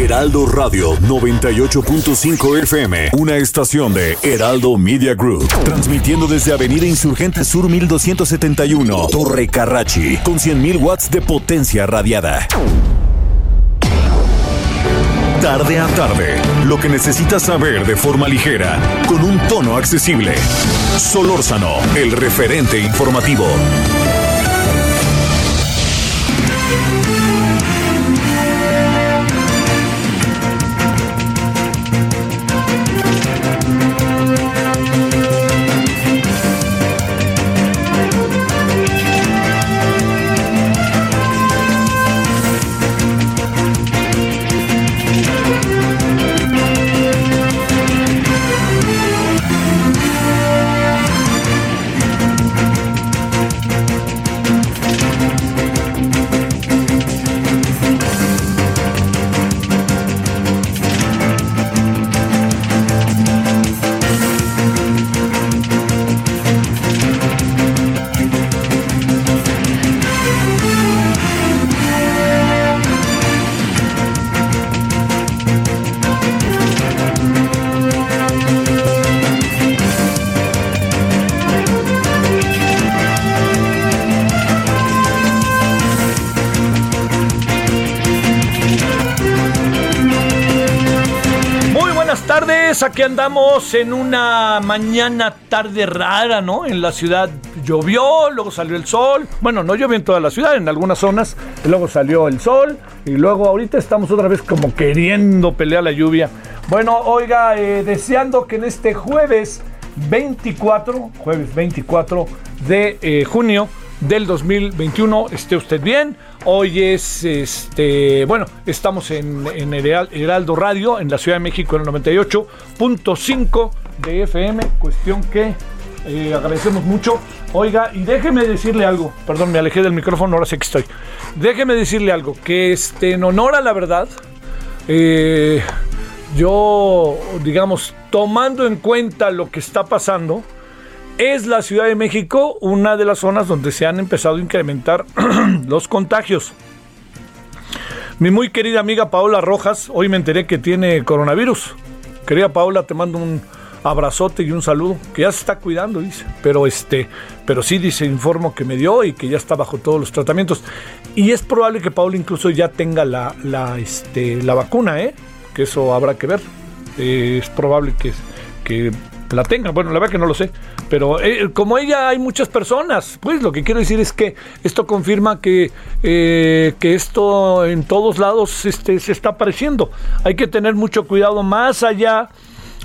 Heraldo Radio 98.5 FM, una estación de Heraldo Media Group, transmitiendo desde Avenida Insurgente Sur 1271, Torre Carrachi, con 100.000 watts de potencia radiada. Tarde a tarde, lo que necesitas saber de forma ligera, con un tono accesible. Solórzano, el referente informativo. Tardes, aquí andamos en una mañana tarde rara, ¿no? En la ciudad llovió, luego salió el sol. Bueno, no llovió en toda la ciudad, en algunas zonas, luego salió el sol y luego ahorita estamos otra vez como queriendo pelear la lluvia. Bueno, oiga, eh, deseando que en este jueves 24, jueves 24 de eh, junio del 2021 esté usted bien. Hoy es, este, bueno, estamos en, en Heral- Heraldo Radio, en la Ciudad de México, en el 98.5 de FM, cuestión que eh, agradecemos mucho. Oiga, y déjeme decirle algo, perdón, me alejé del micrófono, ahora sé que estoy. Déjeme decirle algo, que este, en honor a la verdad, eh, yo, digamos, tomando en cuenta lo que está pasando, es la Ciudad de México una de las zonas donde se han empezado a incrementar los contagios. Mi muy querida amiga Paola Rojas, hoy me enteré que tiene coronavirus. Querida Paola, te mando un abrazote y un saludo, que ya se está cuidando, dice. Pero este, pero sí dice, informo que me dio y que ya está bajo todos los tratamientos. Y es probable que Paola incluso ya tenga la, la, este, la vacuna, ¿eh? Que eso habrá que ver. Es probable que, que la tenga. Bueno, la verdad que no lo sé. Pero eh, como ella hay muchas personas, pues lo que quiero decir es que esto confirma que, eh, que esto en todos lados este, se está apareciendo. Hay que tener mucho cuidado más allá.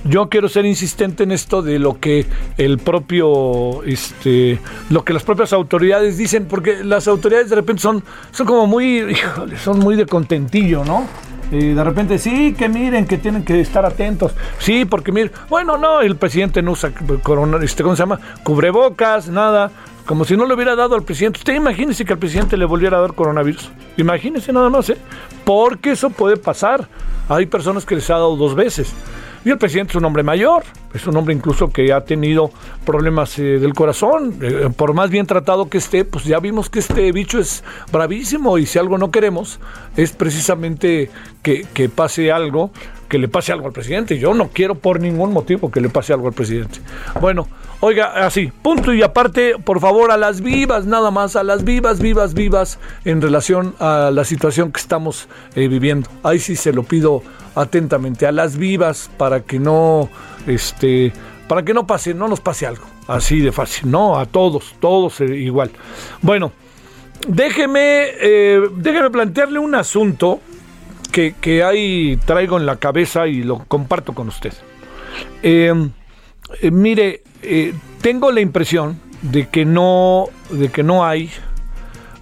Yo quiero ser insistente en esto de lo que el propio, este, lo que las propias autoridades dicen, porque las autoridades de repente son, son como muy, son muy de contentillo, ¿no? Y de repente, sí, que miren, que tienen que estar atentos. Sí, porque miren, bueno, no, el presidente no usa corona, este, ¿cómo se llama? Cubrebocas, nada. Como si no le hubiera dado al presidente. Usted imagínese que al presidente le volviera a dar coronavirus. Imagínese nada más, ¿eh? Porque eso puede pasar. Hay personas que les ha dado dos veces. Y el presidente es un hombre mayor, es un hombre incluso que ha tenido problemas eh, del corazón. Eh, por más bien tratado que esté, pues ya vimos que este bicho es bravísimo y si algo no queremos es precisamente que, pase algo, que le pase algo al presidente. Yo no quiero por ningún motivo que le pase algo al presidente. Bueno, oiga, así, punto y aparte, por favor, a las vivas, nada más, a las vivas, vivas, vivas en relación a la situación que estamos eh, viviendo. Ahí sí se lo pido atentamente, a las vivas para que no, este, para que no pase, no nos pase algo, así de fácil, no, a todos, todos igual. Bueno, déjeme, eh, déjeme plantearle un asunto que, que ahí traigo en la cabeza y lo comparto con usted. Eh, eh, mire, eh, tengo la impresión de que no, de que no hay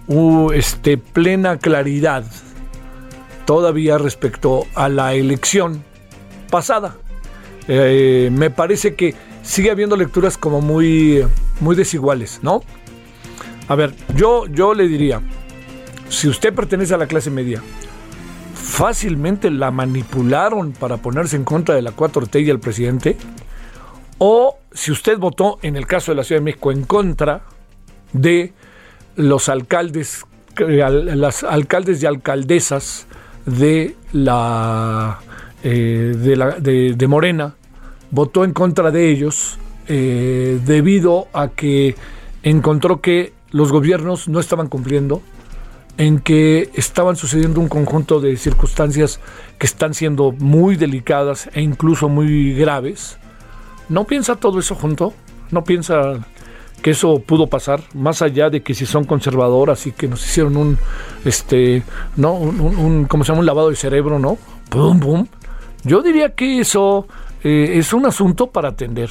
uh, este, plena claridad todavía respecto a la elección pasada. Eh, me parece que sigue habiendo lecturas como muy, muy desiguales, ¿no? A ver, yo, yo le diría, si usted pertenece a la clase media, fácilmente la manipularon para ponerse en contra de la 4T y el presidente, o si usted votó, en el caso de la Ciudad de México, en contra de los alcaldes, las alcaldes y alcaldesas de la, eh, de, la de, Morena, votó en contra de ellos eh, debido a que encontró que los gobiernos no estaban cumpliendo, en que estaban sucediendo un conjunto de circunstancias que están siendo muy delicadas e incluso muy graves. ¿No piensa todo eso junto? ¿No piensa que eso pudo pasar, más allá de que si son conservadoras y que nos hicieron un, este, ¿no? Un, ¿cómo se llama? Un lavado de cerebro, ¿no? Pum, pum. Yo diría que eso eh, es un asunto para atender.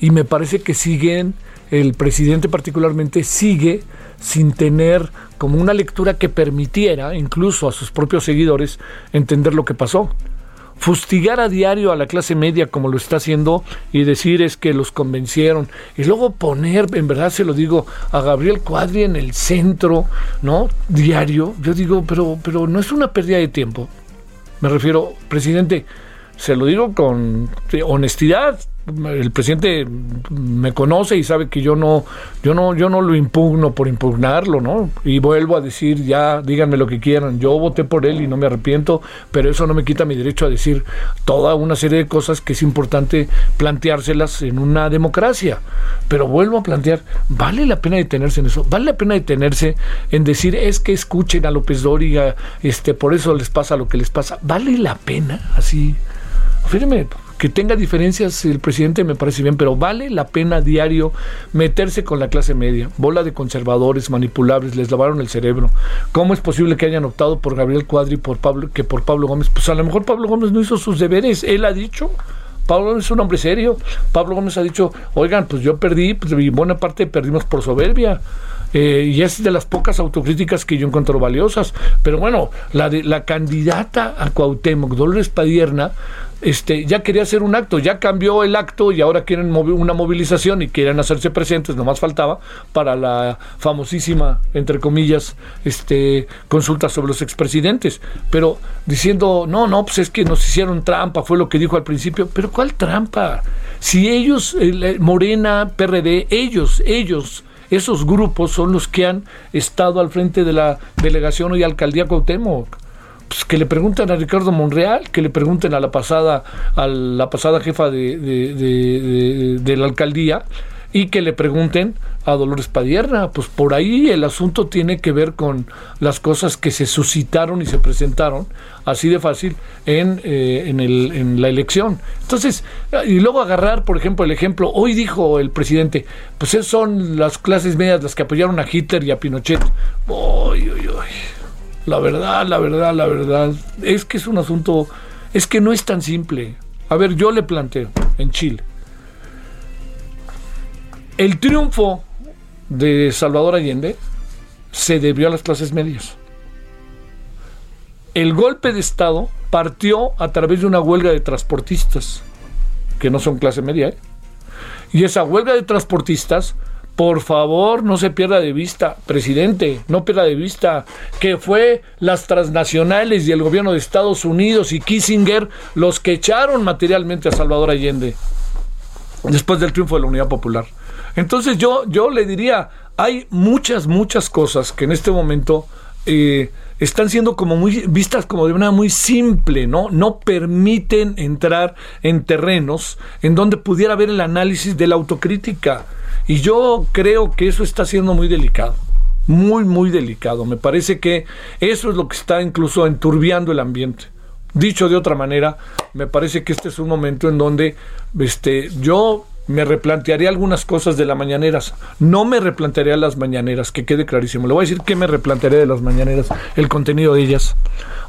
Y me parece que siguen, el presidente particularmente sigue sin tener como una lectura que permitiera, incluso a sus propios seguidores, entender lo que pasó fustigar a diario a la clase media como lo está haciendo y decir es que los convencieron y luego poner, en verdad se lo digo, a Gabriel Cuadri en el centro, ¿no? Diario, yo digo, pero, pero no es una pérdida de tiempo. Me refiero, presidente, se lo digo con honestidad, el presidente me conoce y sabe que yo no, yo no, yo no lo impugno por impugnarlo, ¿no? Y vuelvo a decir, ya, díganme lo que quieran, yo voté por él y no me arrepiento, pero eso no me quita mi derecho a decir toda una serie de cosas que es importante planteárselas en una democracia. Pero vuelvo a plantear, ¿vale la pena detenerse en eso? ¿Vale la pena detenerse en decir, es que escuchen a López Dóriga, este, por eso les pasa lo que les pasa? ¿Vale la pena? Así, fíjeme, que tenga diferencias el presidente me parece bien, pero vale la pena diario meterse con la clase media. Bola de conservadores manipulables, les lavaron el cerebro. ¿Cómo es posible que hayan optado por Gabriel Cuadri por Pablo, que por Pablo Gómez? Pues a lo mejor Pablo Gómez no hizo sus deberes, él ha dicho. Pablo Gómez es un hombre serio. Pablo Gómez ha dicho, oigan, pues yo perdí, pues y buena parte perdimos por soberbia. Eh, y es de las pocas autocríticas que yo encuentro valiosas. Pero bueno, la, de, la candidata a Cuauhtémoc, Dolores Padierna, este, ya quería hacer un acto, ya cambió el acto y ahora quieren una movilización y quieren hacerse presentes, nomás faltaba, para la famosísima, entre comillas, este, consulta sobre los expresidentes. Pero diciendo, no, no, pues es que nos hicieron trampa, fue lo que dijo al principio. Pero ¿cuál trampa? Si ellos, Morena, PRD, ellos, ellos, esos grupos son los que han estado al frente de la delegación y alcaldía Cuauhtémoc pues, que le pregunten a Ricardo Monreal, que le pregunten a la pasada, a la pasada jefa de, de, la alcaldía y que le pregunten a Dolores Padierna. Pues por ahí el asunto tiene que ver con las cosas que se suscitaron y se presentaron así de fácil en, eh, en, el, en la elección. Entonces, y luego agarrar, por ejemplo, el ejemplo, hoy dijo el presidente, pues son las clases medias las que apoyaron a Hitler y a Pinochet. Uy, uy, uy. La verdad, la verdad, la verdad, es que es un asunto, es que no es tan simple. A ver, yo le planteo en Chile. El triunfo de Salvador Allende se debió a las clases medias. El golpe de Estado partió a través de una huelga de transportistas, que no son clase media, ¿eh? y esa huelga de transportistas por favor, no se pierda de vista, presidente, no pierda de vista que fue las transnacionales y el gobierno de Estados Unidos y Kissinger los que echaron materialmente a Salvador Allende después del triunfo de la Unidad Popular. Entonces yo, yo le diría, hay muchas, muchas cosas que en este momento eh, están siendo como muy vistas como de una muy simple, ¿no? No permiten entrar en terrenos en donde pudiera haber el análisis de la autocrítica. Y yo creo que eso está siendo muy delicado, muy, muy delicado. Me parece que eso es lo que está incluso enturbiando el ambiente. Dicho de otra manera, me parece que este es un momento en donde este, yo me replantearía algunas cosas de las mañaneras. No me replantearía las mañaneras, que quede clarísimo. Le voy a decir que me replantearía de las mañaneras, el contenido de ellas.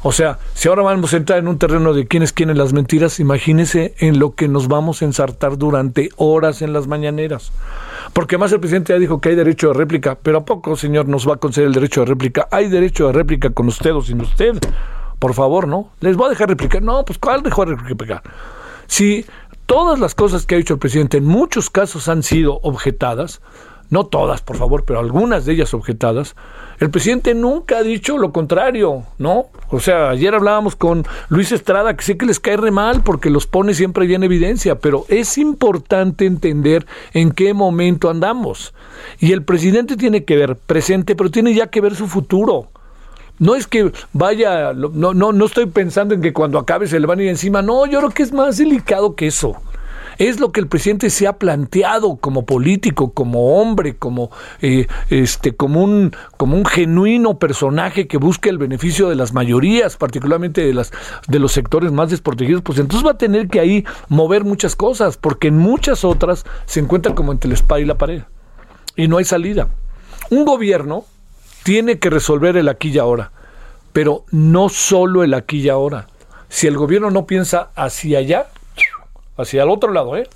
O sea, si ahora vamos a entrar en un terreno de quiénes quieren las mentiras, imagínese en lo que nos vamos a ensartar durante horas en las mañaneras. Porque más el presidente ya dijo que hay derecho de réplica, pero ¿a poco, señor, nos va a conceder el derecho de réplica? Hay derecho de réplica con usted o sin usted. Por favor, ¿no? Les voy a dejar replicar. No, pues ¿cuál dejó de replicar? Si todas las cosas que ha dicho el presidente en muchos casos han sido objetadas, no todas, por favor, pero algunas de ellas objetadas, el presidente nunca ha dicho lo contrario, ¿no? O sea, ayer hablábamos con Luis Estrada, que sé que les cae re mal porque los pone siempre ya en evidencia, pero es importante entender en qué momento andamos. Y el presidente tiene que ver presente, pero tiene ya que ver su futuro. No es que vaya, no, no, no estoy pensando en que cuando acabe se le van a ir encima, no, yo creo que es más delicado que eso. Es lo que el presidente se ha planteado como político, como hombre, como eh, este, como un, como un genuino personaje que busca el beneficio de las mayorías, particularmente de las de los sectores más desprotegidos, pues entonces va a tener que ahí mover muchas cosas, porque en muchas otras se encuentra como entre el espada y la pared. Y no hay salida. Un gobierno tiene que resolver el aquí y ahora, pero no solo el aquí y ahora. Si el gobierno no piensa hacia allá, hacia el otro lado, ¿eh?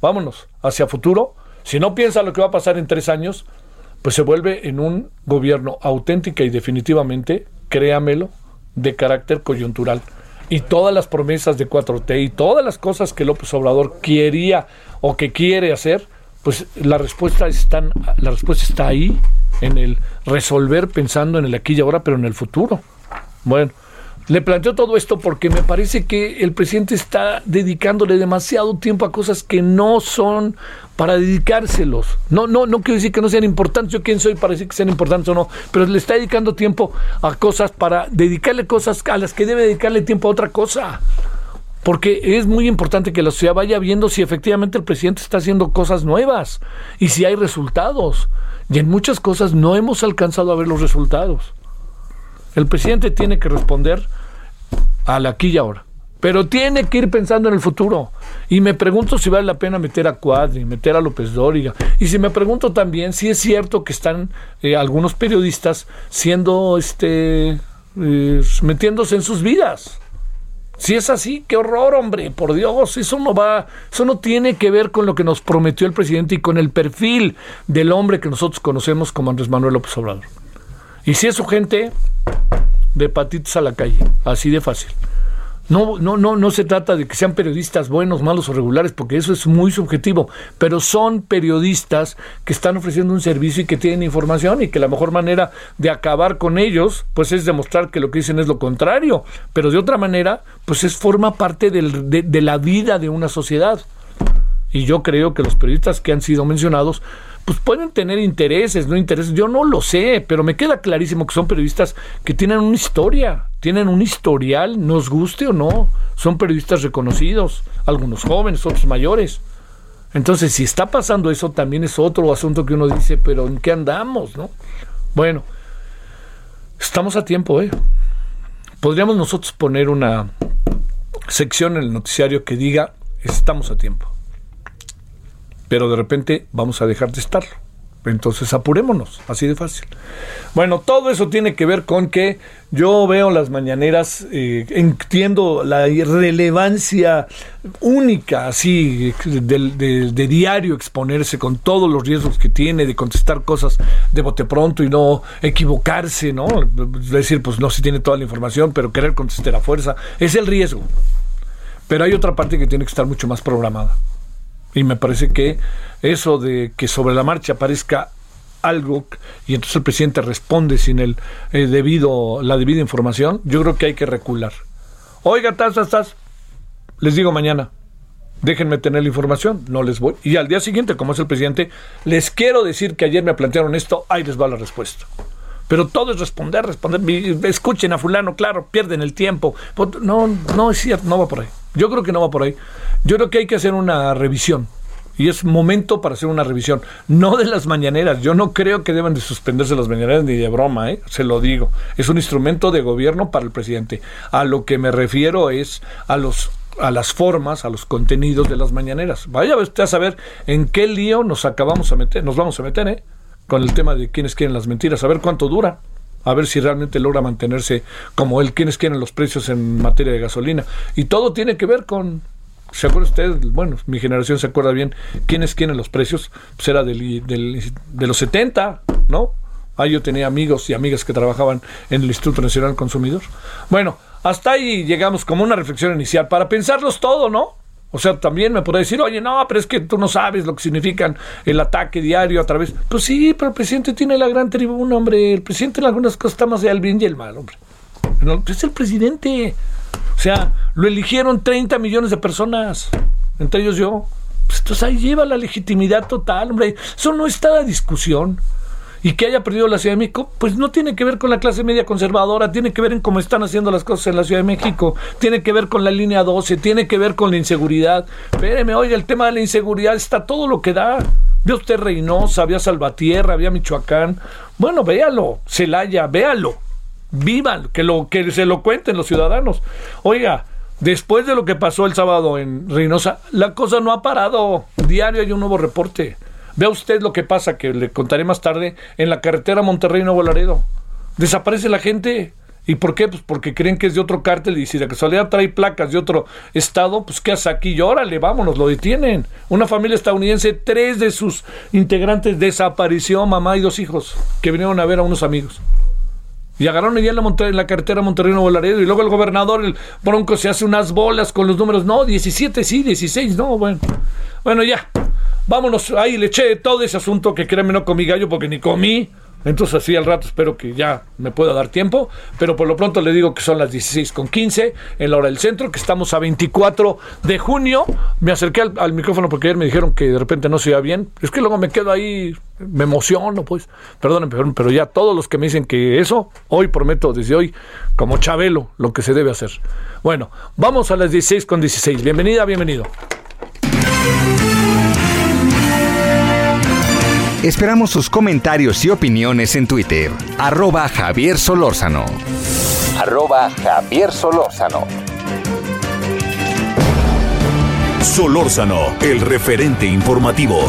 Vámonos, hacia futuro. Si no piensa lo que va a pasar en tres años, pues se vuelve en un gobierno auténtica y definitivamente, créamelo, de carácter coyuntural. Y todas las promesas de 4T y todas las cosas que López Obrador quería o que quiere hacer, pues la respuesta, están, la respuesta está ahí, en el resolver pensando en el aquí y ahora, pero en el futuro. Bueno, le planteo todo esto porque me parece que el presidente está dedicándole demasiado tiempo a cosas que no son para dedicárselos. No, no, no quiero decir que no sean importantes, yo quién soy para decir que sean importantes o no, pero le está dedicando tiempo a cosas para dedicarle cosas a las que debe dedicarle tiempo a otra cosa. Porque es muy importante que la sociedad vaya viendo si efectivamente el presidente está haciendo cosas nuevas y si hay resultados. Y en muchas cosas no hemos alcanzado a ver los resultados. El presidente tiene que responder al aquí y ahora. Pero tiene que ir pensando en el futuro. Y me pregunto si vale la pena meter a Cuadri, meter a López Dóriga. Y si me pregunto también si es cierto que están eh, algunos periodistas siendo, este, eh, metiéndose en sus vidas. Si es así, qué horror, hombre, por Dios, eso no va, eso no tiene que ver con lo que nos prometió el presidente y con el perfil del hombre que nosotros conocemos como Andrés Manuel López Obrador. Y si es su gente, de patitos a la calle, así de fácil. No, no, no, no se trata de que sean periodistas buenos, malos o regulares, porque eso es muy subjetivo, pero son periodistas que están ofreciendo un servicio y que tienen información y que la mejor manera de acabar con ellos, pues es demostrar que lo que dicen es lo contrario, pero de otra manera, pues es forma parte del, de, de la vida de una sociedad. Y yo creo que los periodistas que han sido mencionados, pues pueden tener intereses, no intereses, yo no lo sé, pero me queda clarísimo que son periodistas que tienen una historia, tienen un historial, nos guste o no, son periodistas reconocidos, algunos jóvenes, otros mayores. Entonces, si está pasando eso, también es otro asunto que uno dice, pero ¿en qué andamos, no? Bueno, estamos a tiempo, ¿eh? Podríamos nosotros poner una sección en el noticiario que diga, estamos a tiempo pero de repente vamos a dejar de estarlo. Entonces apurémonos, así de fácil. Bueno, todo eso tiene que ver con que yo veo las mañaneras, eh, entiendo la relevancia única, así, de, de, diario exponerse con todos los riesgos que tiene, de contestar cosas de bote pronto y no equivocarse, ¿no? Decir, pues no si tiene toda la información, pero querer contestar a fuerza, es el riesgo. Pero hay otra parte que tiene que estar mucho más programada. Y me parece que eso de que sobre la marcha aparezca algo y entonces el presidente responde sin el eh, debido la debida información, yo creo que hay que recular. Oiga, tas, tas, les digo mañana. Déjenme tener la información, no les voy. Y al día siguiente, como es el presidente, les quiero decir que ayer me plantearon esto, ahí les va la respuesta. Pero todo es responder, responder. Escuchen a fulano, claro, pierden el tiempo. No, no es cierto, no va por ahí. Yo creo que no va por ahí. Yo creo que hay que hacer una revisión. Y es momento para hacer una revisión. No de las mañaneras. Yo no creo que deban de suspenderse las mañaneras ni de broma, ¿eh? se lo digo. Es un instrumento de gobierno para el presidente. A lo que me refiero es a los a las formas, a los contenidos de las mañaneras. Vaya usted a saber en qué lío nos acabamos a meter, nos vamos a meter, ¿eh? Con el tema de quienes quieren las mentiras, a ver cuánto dura a ver si realmente logra mantenerse como él, quienes quieren los precios en materia de gasolina. Y todo tiene que ver con, ¿se acuerda usted? Bueno, mi generación se acuerda bien, quienes quieren los precios, pues era del, de los 70, ¿no? Ah, yo tenía amigos y amigas que trabajaban en el Instituto Nacional del Consumidor. Bueno, hasta ahí llegamos como una reflexión inicial para pensarlos todo, ¿no? O sea, también me podría decir, oye, no, pero es que tú no sabes lo que significan el ataque diario a través. Pues sí, pero el presidente tiene la gran tribuna, hombre. El presidente en algunas cosas está más de el bien y el mal, hombre. Es el presidente. O sea, lo eligieron 30 millones de personas, entre ellos yo. Pues entonces ahí lleva la legitimidad total, hombre. Eso no está a discusión y que haya perdido la Ciudad de México, pues no tiene que ver con la clase media conservadora, tiene que ver en cómo están haciendo las cosas en la Ciudad de México, tiene que ver con la línea 12, tiene que ver con la inseguridad. Espéreme, oye, el tema de la inseguridad está todo lo que da. Ve usted Reynosa, había Salvatierra, había Michoacán. Bueno, véalo, Celaya, véalo, vivan, que, lo, que se lo cuenten los ciudadanos. Oiga, después de lo que pasó el sábado en Reynosa, la cosa no ha parado. Diario hay un nuevo reporte. Vea usted lo que pasa, que le contaré más tarde, en la carretera Monterrey-Nuevo Laredo. Desaparece la gente. ¿Y por qué? Pues porque creen que es de otro cártel y si la casualidad trae placas de otro estado, pues ¿qué hace aquí? Y órale, vámonos, lo detienen. Una familia estadounidense, tres de sus integrantes desapareció, mamá y dos hijos, que vinieron a ver a unos amigos. Y agarraron allá en la, en la carretera Monterrey-Nuevo Laredo y luego el gobernador, el Bronco, se hace unas bolas con los números. No, 17 sí, 16 no, bueno. Bueno, ya, vámonos, ahí le eché todo ese asunto que créeme no comí gallo porque ni comí. Entonces así al rato espero que ya me pueda dar tiempo, pero por lo pronto le digo que son las 16 con 15 en la hora del centro, que estamos a 24 de junio. Me acerqué al, micrófono porque ayer me dijeron que de repente no se iba bien. Es que luego me quedo ahí, me emociono, pues. Perdónenme, pero, pero ya todos los que me dicen que eso, hoy prometo desde hoy, como Chabelo, lo que se debe hacer. Bueno, vamos a las 16 con 16. Bienvenida, bienvenido. Esperamos sus comentarios y opiniones en Twitter. Arroba Javier Solórzano. Arroba Javier Solórzano. Solórzano, el referente informativo.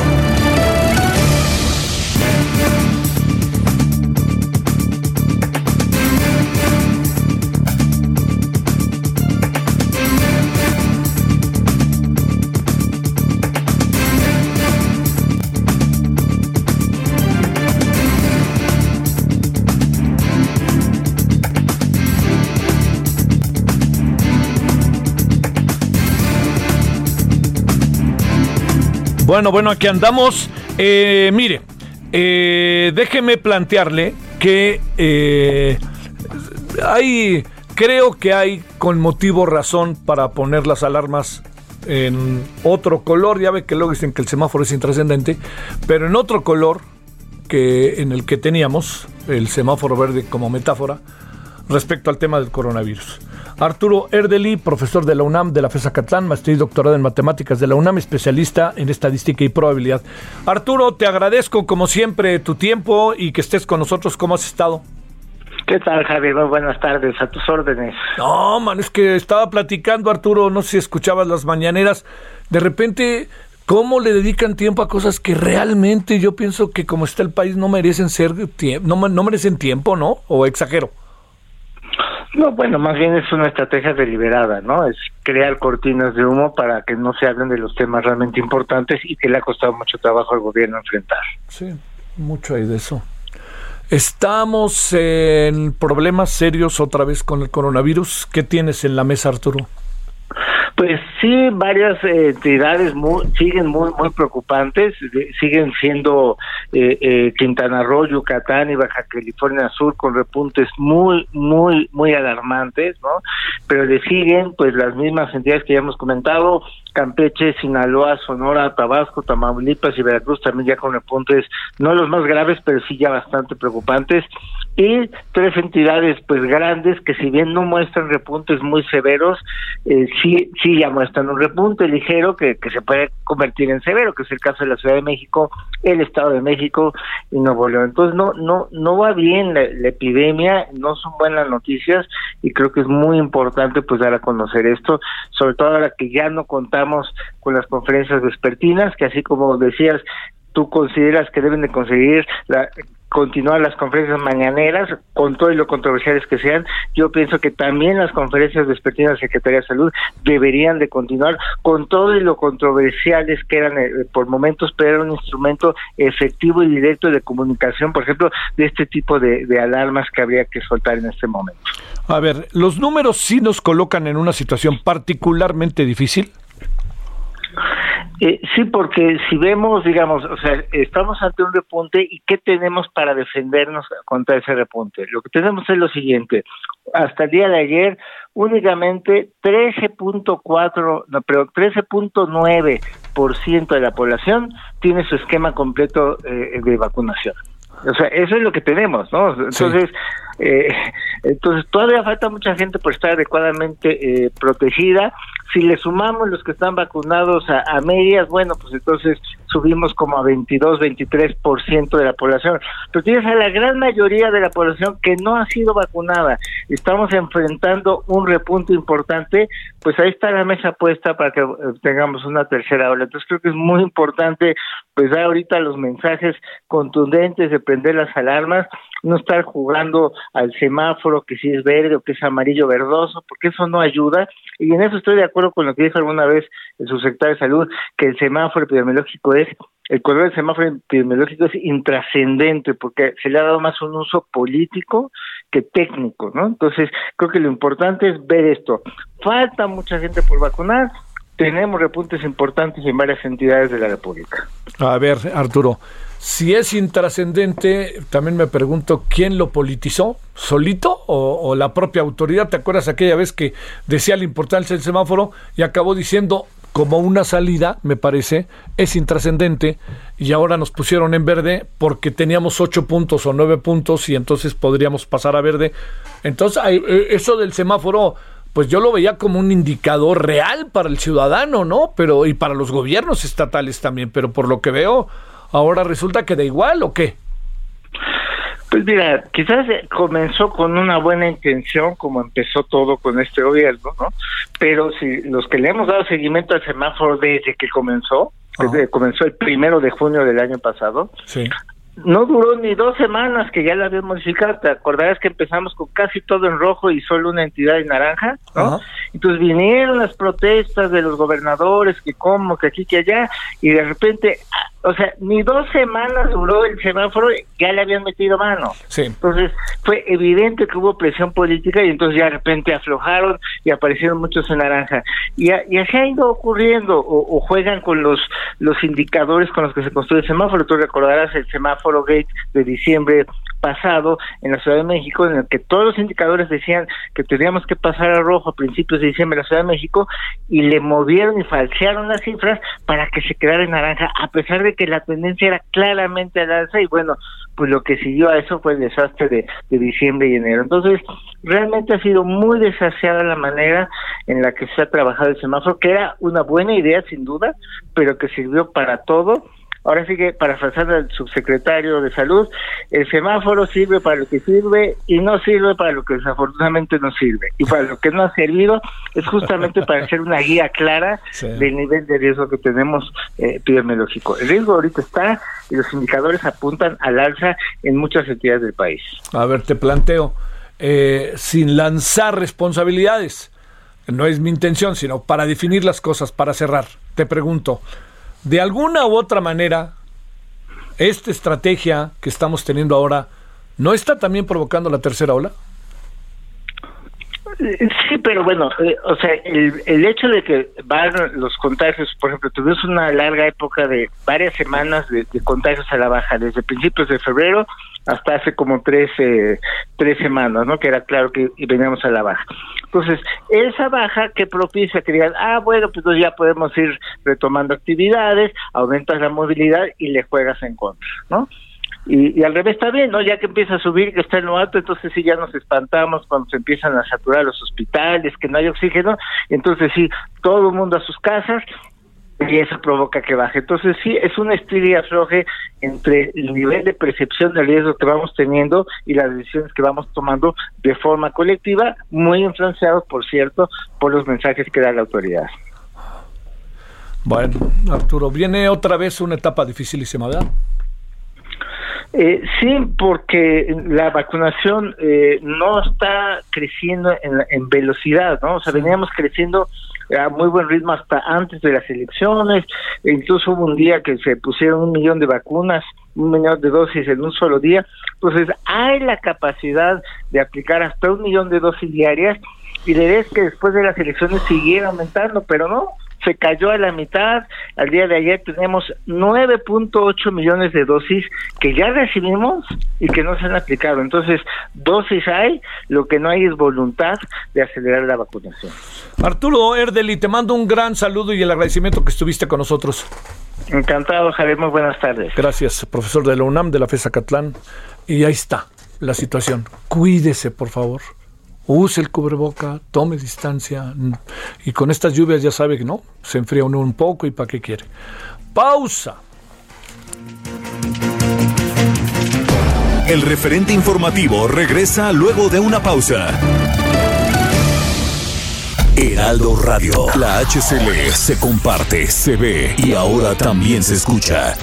Bueno, bueno, aquí andamos. Eh, mire, eh, déjeme plantearle que eh, hay, creo que hay con motivo razón para poner las alarmas en otro color. Ya ve que luego dicen que el semáforo es intrascendente, pero en otro color que en el que teníamos el semáforo verde como metáfora respecto al tema del coronavirus. Arturo Erdeli, profesor de la UNAM de la FESA Catlán, maestría y doctorado en matemáticas de la UNAM, especialista en estadística y probabilidad. Arturo, te agradezco como siempre tu tiempo y que estés con nosotros. ¿Cómo has estado? ¿Qué tal, Javier? buenas tardes, a tus órdenes. No, man, es que estaba platicando, Arturo, no sé si escuchabas las mañaneras, de repente, ¿cómo le dedican tiempo a cosas que realmente yo pienso que como está el país no merecen ser, no, no merecen tiempo, ¿no? ¿O exagero? No, bueno, más bien es una estrategia deliberada, ¿no? Es crear cortinas de humo para que no se hablen de los temas realmente importantes y que le ha costado mucho trabajo al gobierno enfrentar. Sí, mucho hay de eso. Estamos en problemas serios otra vez con el coronavirus. ¿Qué tienes en la mesa, Arturo? Pues sí, varias eh, entidades siguen muy muy preocupantes, siguen siendo eh, eh, Quintana Roo, Yucatán y Baja California Sur con repuntes muy muy muy alarmantes, ¿no? Pero le siguen pues las mismas entidades que ya hemos comentado, Campeche, Sinaloa, Sonora, Tabasco, Tamaulipas y Veracruz también ya con repuntes no los más graves, pero sí ya bastante preocupantes y tres entidades pues grandes que si bien no muestran repuntes muy severos, eh, sí, sí ya muestran un repunte ligero que, que se puede convertir en severo, que es el caso de la Ciudad de México, el Estado de México y Nuevo León. Entonces no, no, no va bien la, epidemia, no son buenas noticias y creo que es muy importante pues dar a conocer esto, sobre todo ahora que ya no contamos con las conferencias vespertinas, que así como decías, tú consideras que deben de conseguir la, continuar las conferencias mañaneras, con todo y lo controversiales que sean. Yo pienso que también las conferencias vespertinas de Secretaría de Salud deberían de continuar con todo y lo controversiales que eran eh, por momentos, pero era un instrumento efectivo y directo de comunicación, por ejemplo, de este tipo de, de alarmas que habría que soltar en este momento. A ver, los números sí nos colocan en una situación particularmente difícil. Eh, sí, porque si vemos, digamos, o sea, estamos ante un repunte y ¿qué tenemos para defendernos contra ese repunte? Lo que tenemos es lo siguiente, hasta el día de ayer únicamente 13.4, no, pero 13.9% de la población tiene su esquema completo eh, de vacunación. O sea, eso es lo que tenemos, ¿no? Entonces, eh, entonces todavía falta mucha gente por estar adecuadamente eh, protegida. Si le sumamos los que están vacunados a, a, medias, bueno, pues entonces subimos como a 22, 23% de la población. Pero tienes a la gran mayoría de la población que no ha sido vacunada. Estamos enfrentando un repunte importante, pues ahí está la mesa puesta para que eh, tengamos una tercera ola. Entonces creo que es muy importante pues dar ahorita los mensajes contundentes de prender las alarmas, no estar jugando al semáforo que si es verde o que es amarillo verdoso, porque eso no ayuda. Y en eso estoy de acuerdo con lo que dijo alguna vez el subsecretario de Salud, que el semáforo epidemiológico es, el color del semáforo epidemiológico es intrascendente, porque se le ha dado más un uso político que técnico, ¿no? Entonces, creo que lo importante es ver esto. Falta mucha gente por vacunar, tenemos repuntes importantes en varias entidades de la República. A ver, Arturo, si es intrascendente, también me pregunto quién lo politizó, solito o, o, la propia autoridad. ¿Te acuerdas aquella vez que decía la importancia del semáforo y acabó diciendo como una salida, me parece, es intrascendente y ahora nos pusieron en verde porque teníamos ocho puntos o nueve puntos y entonces podríamos pasar a verde. Entonces, eso del semáforo pues yo lo veía como un indicador real para el ciudadano, ¿no? Pero y para los gobiernos estatales también, pero por lo que veo, ahora resulta que da igual o qué? Pues mira, quizás comenzó con una buena intención, como empezó todo con este gobierno, ¿no? Pero si los que le hemos dado seguimiento al semáforo desde que comenzó, desde comenzó el primero de junio del año pasado, sí. no duró ni dos semanas que ya la habían modificado. Te acordarás que empezamos con casi todo en rojo y solo una entidad en naranja, ¿no? Ajá. Entonces vinieron las protestas de los gobernadores, que como, que aquí, que allá, y de repente, o sea, ni dos semanas duró el semáforo, ya le habían metido mano. Sí. Entonces fue evidente que hubo presión política y entonces ya de repente aflojaron y aparecieron muchos en naranja. Y, y así ha ido ocurriendo, o, o, juegan con los, los indicadores con los que se construye el semáforo. Tú recordarás el semáforo Gate de diciembre pasado en la Ciudad de México, en el que todos los indicadores decían que teníamos que pasar a rojo a principios de diciembre en la Ciudad de México, y le movieron y falsearon las cifras para que se quedara en naranja, a pesar de que la tendencia era claramente al alza, y bueno, pues lo que siguió a eso fue el desastre de, diciembre y enero. Entonces, realmente ha sido muy desaseada la manera en la que se ha trabajado el semáforo, que era una buena idea sin duda, pero que sirvió para todo Ahora sí que, parafraseando al subsecretario de Salud, el semáforo sirve para lo que sirve y no sirve para lo que desafortunadamente no sirve. Y para lo que no ha servido es justamente para hacer una guía clara sí. del nivel de riesgo que tenemos eh, epidemiológico. El riesgo ahorita está y los indicadores apuntan al alza en muchas entidades del país. A ver, te planteo, eh, sin lanzar responsabilidades, no es mi intención, sino para definir las cosas, para cerrar, te pregunto, de alguna u otra manera, esta estrategia que estamos teniendo ahora, ¿no está también provocando la tercera ola? Sí, pero bueno, eh, o sea, el, el hecho de que van los contagios, por ejemplo, tuvimos una larga época de varias semanas de, de contagios a la baja, desde principios de febrero hasta hace como tres, tres semanas, ¿no? Que era claro que veníamos a la baja. Entonces, esa baja que propicia que digan, ah, bueno, pues ya podemos ir retomando actividades, aumentas la movilidad y le juegas en contra, ¿no? Y, y, al revés está bien, ¿no? Ya que empieza a subir, que está en lo alto, entonces sí ya nos espantamos cuando se empiezan a saturar los hospitales, que no hay oxígeno, entonces sí, todo el mundo a sus casas y eso provoca que baje. Entonces sí, es una estira afloje entre el nivel de percepción del riesgo que vamos teniendo y las decisiones que vamos tomando de forma colectiva, muy influenciados, por cierto, por los mensajes que da la autoridad. Bueno, Arturo, viene otra vez una etapa dificilísima, ¿verdad? Eh, sí, porque la vacunación eh, no está creciendo en, en, velocidad, ¿no? O sea, veníamos creciendo a muy buen ritmo hasta antes de las elecciones, incluso hubo un día que se pusieron un millón de vacunas, un millón de dosis en un solo día, entonces hay la capacidad de aplicar hasta un millón de dosis diarias y le es que después de las elecciones siguiera aumentando, pero no, se cayó a la mitad. Al día de ayer tenemos 9.8 millones de dosis que ya recibimos y que no se han aplicado. Entonces, dosis hay, lo que no hay es voluntad de acelerar la vacunación. Arturo Erdeli, te mando un gran saludo y el agradecimiento que estuviste con nosotros. Encantado, Javier. Muy buenas tardes. Gracias, profesor de la UNAM, de la FESA Catlán. Y ahí está la situación. Cuídese, por favor use el cubreboca, tome distancia y con estas lluvias ya sabe que no, se enfría uno un poco y para qué quiere. Pausa. El referente informativo regresa luego de una pausa. Heraldo Radio, la HCL se comparte, se ve y ahora también se escucha.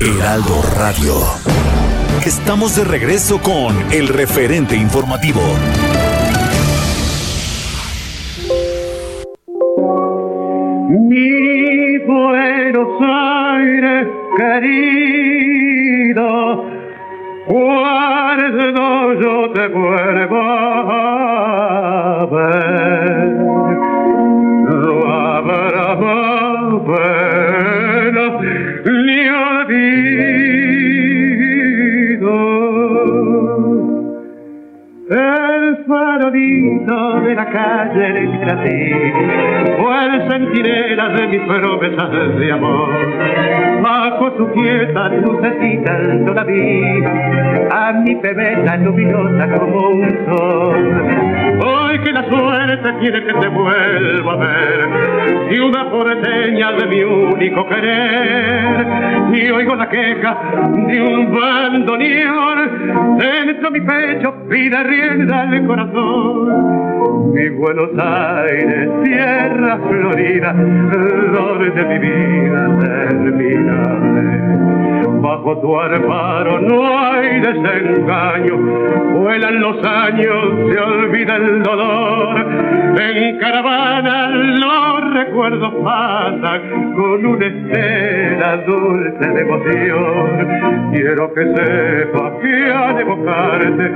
Heraldo Radio. Estamos de regreso con el referente informativo. Mi Buenos Aires querido, cuando yo te vuelvo El farolito de la calle del Cratí fue el centinela de mis promesas de amor. Bajo su quieta lucecita todavía a mi pebeta luminosa como un sol. Hoy que la suerte tiene que te vuelva a ver, una porteña de mi único querer, y oigo la queja de un bandoneón dentro de mi pecho pide rienda al corazón. Mi Buenos Aires, tierra florida, donde de mi vida termina. Bajo tu amparo no hay desengaño, vuelan los años, se olvida el dolor. En caravana los recuerdos pasan con una estela dulce de emoción. Quiero que sepa que al evocarte.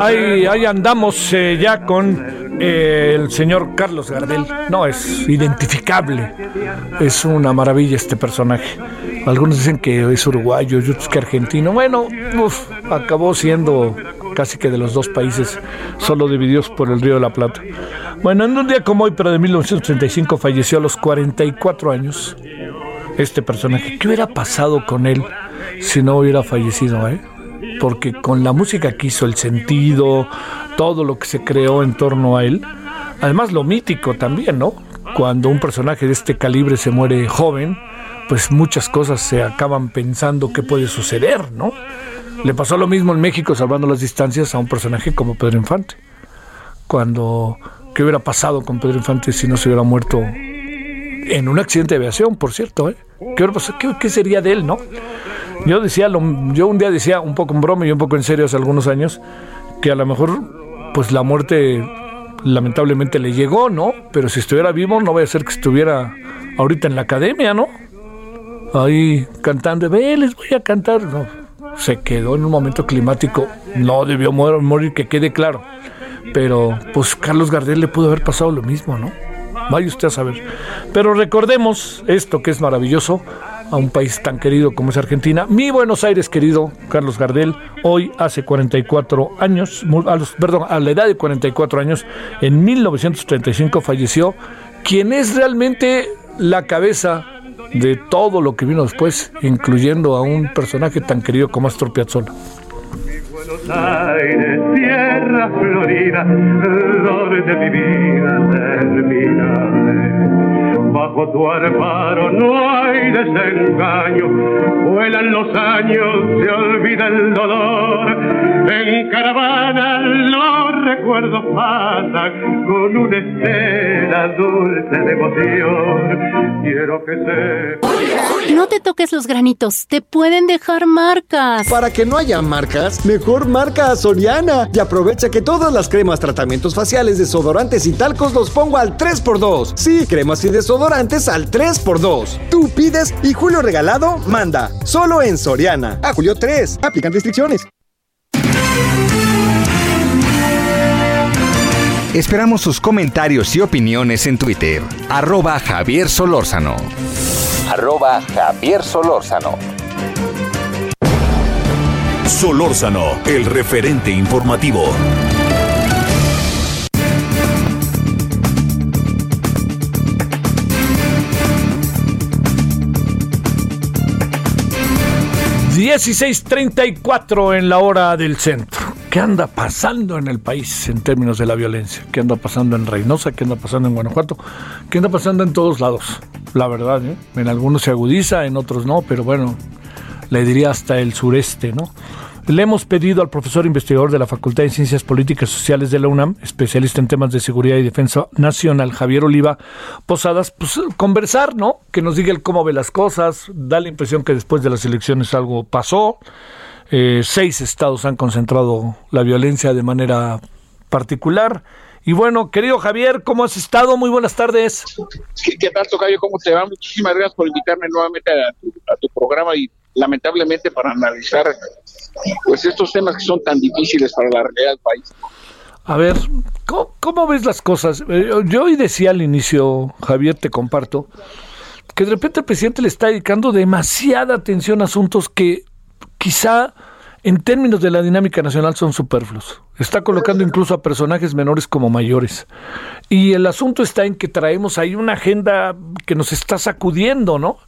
Ahí, ahí andamos eh, ya con eh, el señor Carlos Gardel. No, es identificable. Es una maravilla este personaje. Algunos dicen que es uruguayo otros que argentino. Bueno, acabó siendo casi que de los dos países, solo divididos por el Río de la Plata. Bueno, en un día como hoy, pero de 1935, falleció a los 44 años este personaje. ¿Qué hubiera pasado con él si no hubiera fallecido? Eh? Porque con la música que hizo, el sentido, todo lo que se creó en torno a él, además lo mítico también, ¿no? Cuando un personaje de este calibre se muere joven, pues muchas cosas se acaban pensando que puede suceder, ¿no? Le pasó lo mismo en México, salvando las distancias, a un personaje como Pedro Infante. Cuando, ¿qué hubiera pasado con Pedro Infante si no se hubiera muerto en un accidente de aviación, por cierto? ¿eh? ¿Qué, ¿Qué, sería de él, no? Yo decía, yo un día decía, un poco en broma y un poco en serio hace algunos años, que a lo mejor, pues la muerte lamentablemente le llegó, ¿no? Pero si estuviera vivo, no voy a ser que estuviera ahorita en la academia, ¿no? ahí cantando, ve, les voy a cantar. No, se quedó en un momento climático, no debió morir, que quede claro. Pero pues Carlos Gardel le pudo haber pasado lo mismo, ¿no? Vaya usted a saber. Pero recordemos esto que es maravilloso a un país tan querido como es Argentina. Mi Buenos Aires, querido Carlos Gardel, hoy hace 44 años, a perdón, a la edad de 44 años, en 1935 falleció quien es realmente la cabeza de todo lo que vino después, incluyendo a un personaje tan querido como Astor Piazzolla. Buenos Aires, tierra florida, donde mi vida termina bajo tu amparo no hay desengaño, vuelan los años, se olvida el dolor, en caravana los recuerdos pasan con una estela dulce de emoción, quiero que se... No te toques los granitos, te pueden dejar marcas. Para que no haya marcas, mejor marca a Soriana y aprovecha que todas las cremas, tratamientos faciales, desodorantes y talcos los pongo al 3x2. Sí, cremas y desodorantes desodorantes al 3x2. Tú pides y Julio Regalado manda. Solo en Soriana. A Julio 3. Aplican restricciones. Esperamos sus comentarios y opiniones en Twitter. Arroba Javier Solórzano. Arroba Javier Solórzano. Solórzano, el referente informativo. 16:34 en la hora del centro. ¿Qué anda pasando en el país en términos de la violencia? ¿Qué anda pasando en Reynosa? ¿Qué anda pasando en Guanajuato? ¿Qué anda pasando en todos lados? La verdad, ¿eh? en algunos se agudiza, en otros no, pero bueno, le diría hasta el sureste, ¿no? Le hemos pedido al profesor investigador de la Facultad de Ciencias Políticas y Sociales de la UNAM, especialista en temas de seguridad y defensa nacional, Javier Oliva Posadas, pues conversar, ¿no? Que nos diga el cómo ve las cosas. Da la impresión que después de las elecciones algo pasó. Eh, seis estados han concentrado la violencia de manera particular. Y bueno, querido Javier, ¿cómo has estado? Muy buenas tardes. ¿Qué, tal, Tocayo? ¿Cómo te va? Muchísimas gracias por invitarme nuevamente a tu programa y lamentablemente para analizar pues estos temas que son tan difíciles para la realidad del país. A ver, ¿cómo, ves las cosas? Eh, yo hoy decía al inicio, Javier, te comparto, que de repente el presidente le está dedicando demasiada atención a asuntos que quizá en términos de la dinámica nacional son superfluos. Está colocando incluso a personajes menores como mayores. Y el asunto está en que traemos ahí una agenda que nos está sacudiendo, ¿no?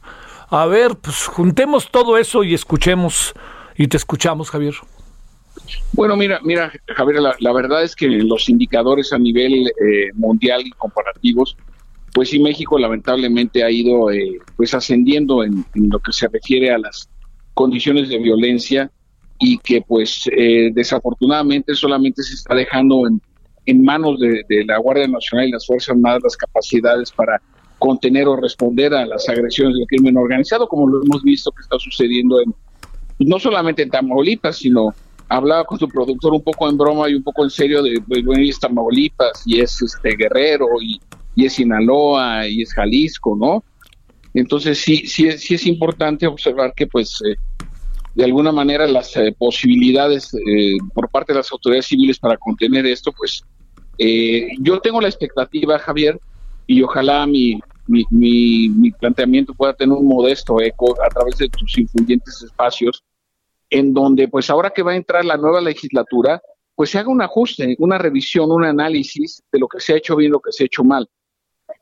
A ver, pues juntemos todo eso y escuchemos, y te escuchamos, Javier. Bueno, mira, mira, Javier, la, verdad es que los indicadores a nivel eh, mundial y comparativos, pues sí, México lamentablemente ha ido eh, pues ascendiendo en, lo que se refiere a las condiciones de violencia y que pues eh, desafortunadamente solamente se está dejando en, en manos de, de, la Guardia Nacional y las Fuerzas Armadas las capacidades para contener o responder a las agresiones del crimen organizado, como lo hemos visto que está sucediendo en, no solamente en Tamaulipas, sino hablaba con su productor un poco en broma y un poco en serio de, pues, bueno, y es Tamaulipas, y es este Guerrero, y, y, es Sinaloa, y es Jalisco, ¿no? Entonces sí, sí, sí es importante observar que pues eh, de alguna manera las eh, posibilidades eh, por parte de las autoridades civiles para contener esto, pues yo tengo la expectativa, Javier, y ojalá mi, mi, mi, planteamiento pueda tener un modesto eco a través de tus influyentes espacios, en donde pues ahora que va a entrar la nueva legislatura, pues se haga un ajuste, una revisión, un análisis de lo que se ha hecho bien, lo que se ha hecho mal.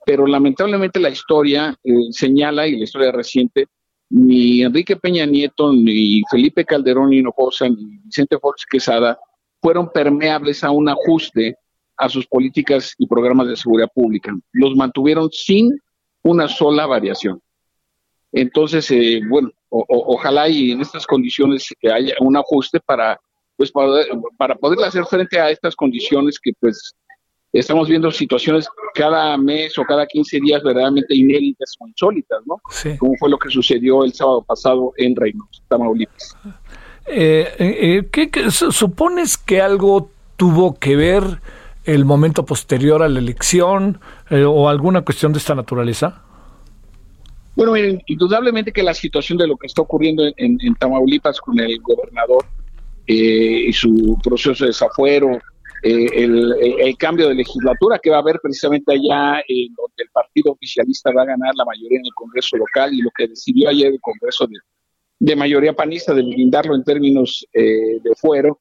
Pero lamentablemente la historia eh, señala, y la historia reciente, ni Enrique Peña Nieto, ni Felipe Calderón Hinojosa, ni Vicente Fox Quesada fueron permeables a un ajuste a sus políticas y programas de seguridad pública. Los mantuvieron sin una sola variación. Entonces, eh, bueno, ojalá y en estas condiciones haya un ajuste para, pues, para, poder hacer frente a estas condiciones que, pues, estamos viendo situaciones cada mes o cada 15 días verdaderamente inéditas o insólitas, ¿no? Como fue lo que sucedió el sábado pasado en Reynosa, Tamaulipas. Eh, eh, ¿qué, supones que algo tuvo que ver el momento posterior a la elección eh, o alguna cuestión de esta naturaleza? Bueno, miren, indudablemente que la situación de lo que está ocurriendo en, Tamaulipas con el gobernador eh, y su proceso de desafuero, eh, el, cambio de legislatura que va a haber precisamente allá en donde el partido oficialista va a ganar la mayoría en el Congreso local y lo que decidió ayer el Congreso de, mayoría panista de blindarlo en términos de fuero,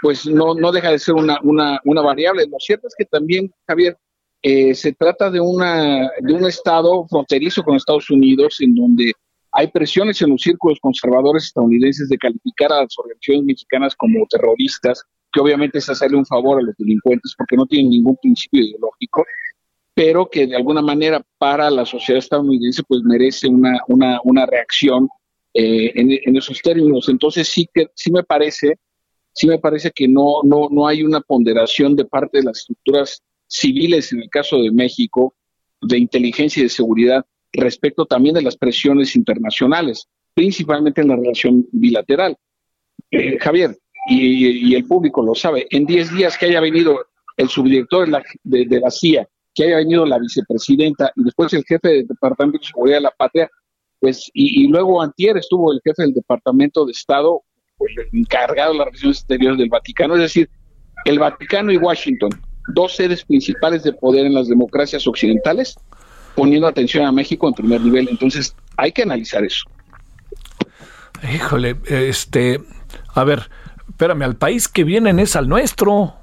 pues no, no deja de ser una, una, una variable. Lo cierto es que también, Javier, eh, se trata de, una, de un estado fronterizo con Estados Unidos en donde hay presiones en los círculos conservadores estadounidenses de calificar a las organizaciones mexicanas como terroristas que obviamente es hacerle un favor a los delincuentes porque no tienen ningún principio ideológico, pero que de alguna manera para la sociedad estadounidense pues merece una, una, una reacción eh, en, esos términos. Entonces sí que sí me parece, sí me parece que no, no, no hay una ponderación de parte de las estructuras civiles en el caso de México, de inteligencia y de seguridad, respecto también de las presiones internacionales, principalmente en la relación bilateral. Eh, Javier, y, el público lo sabe, en 10 días que haya venido el subdirector de la, de, la CIA, que haya venido la vicepresidenta y después el jefe del Departamento de Seguridad de la Patria, pues, y, luego antier estuvo el jefe del Departamento de Estado, pues, encargado de las relaciones exteriores del Vaticano, es decir, el Vaticano y Washington, dos sedes principales de poder en las democracias occidentales, poniendo atención a México en primer nivel. Entonces, hay que analizar eso. Híjole, este, a ver, espérame, al país que vienen es al nuestro.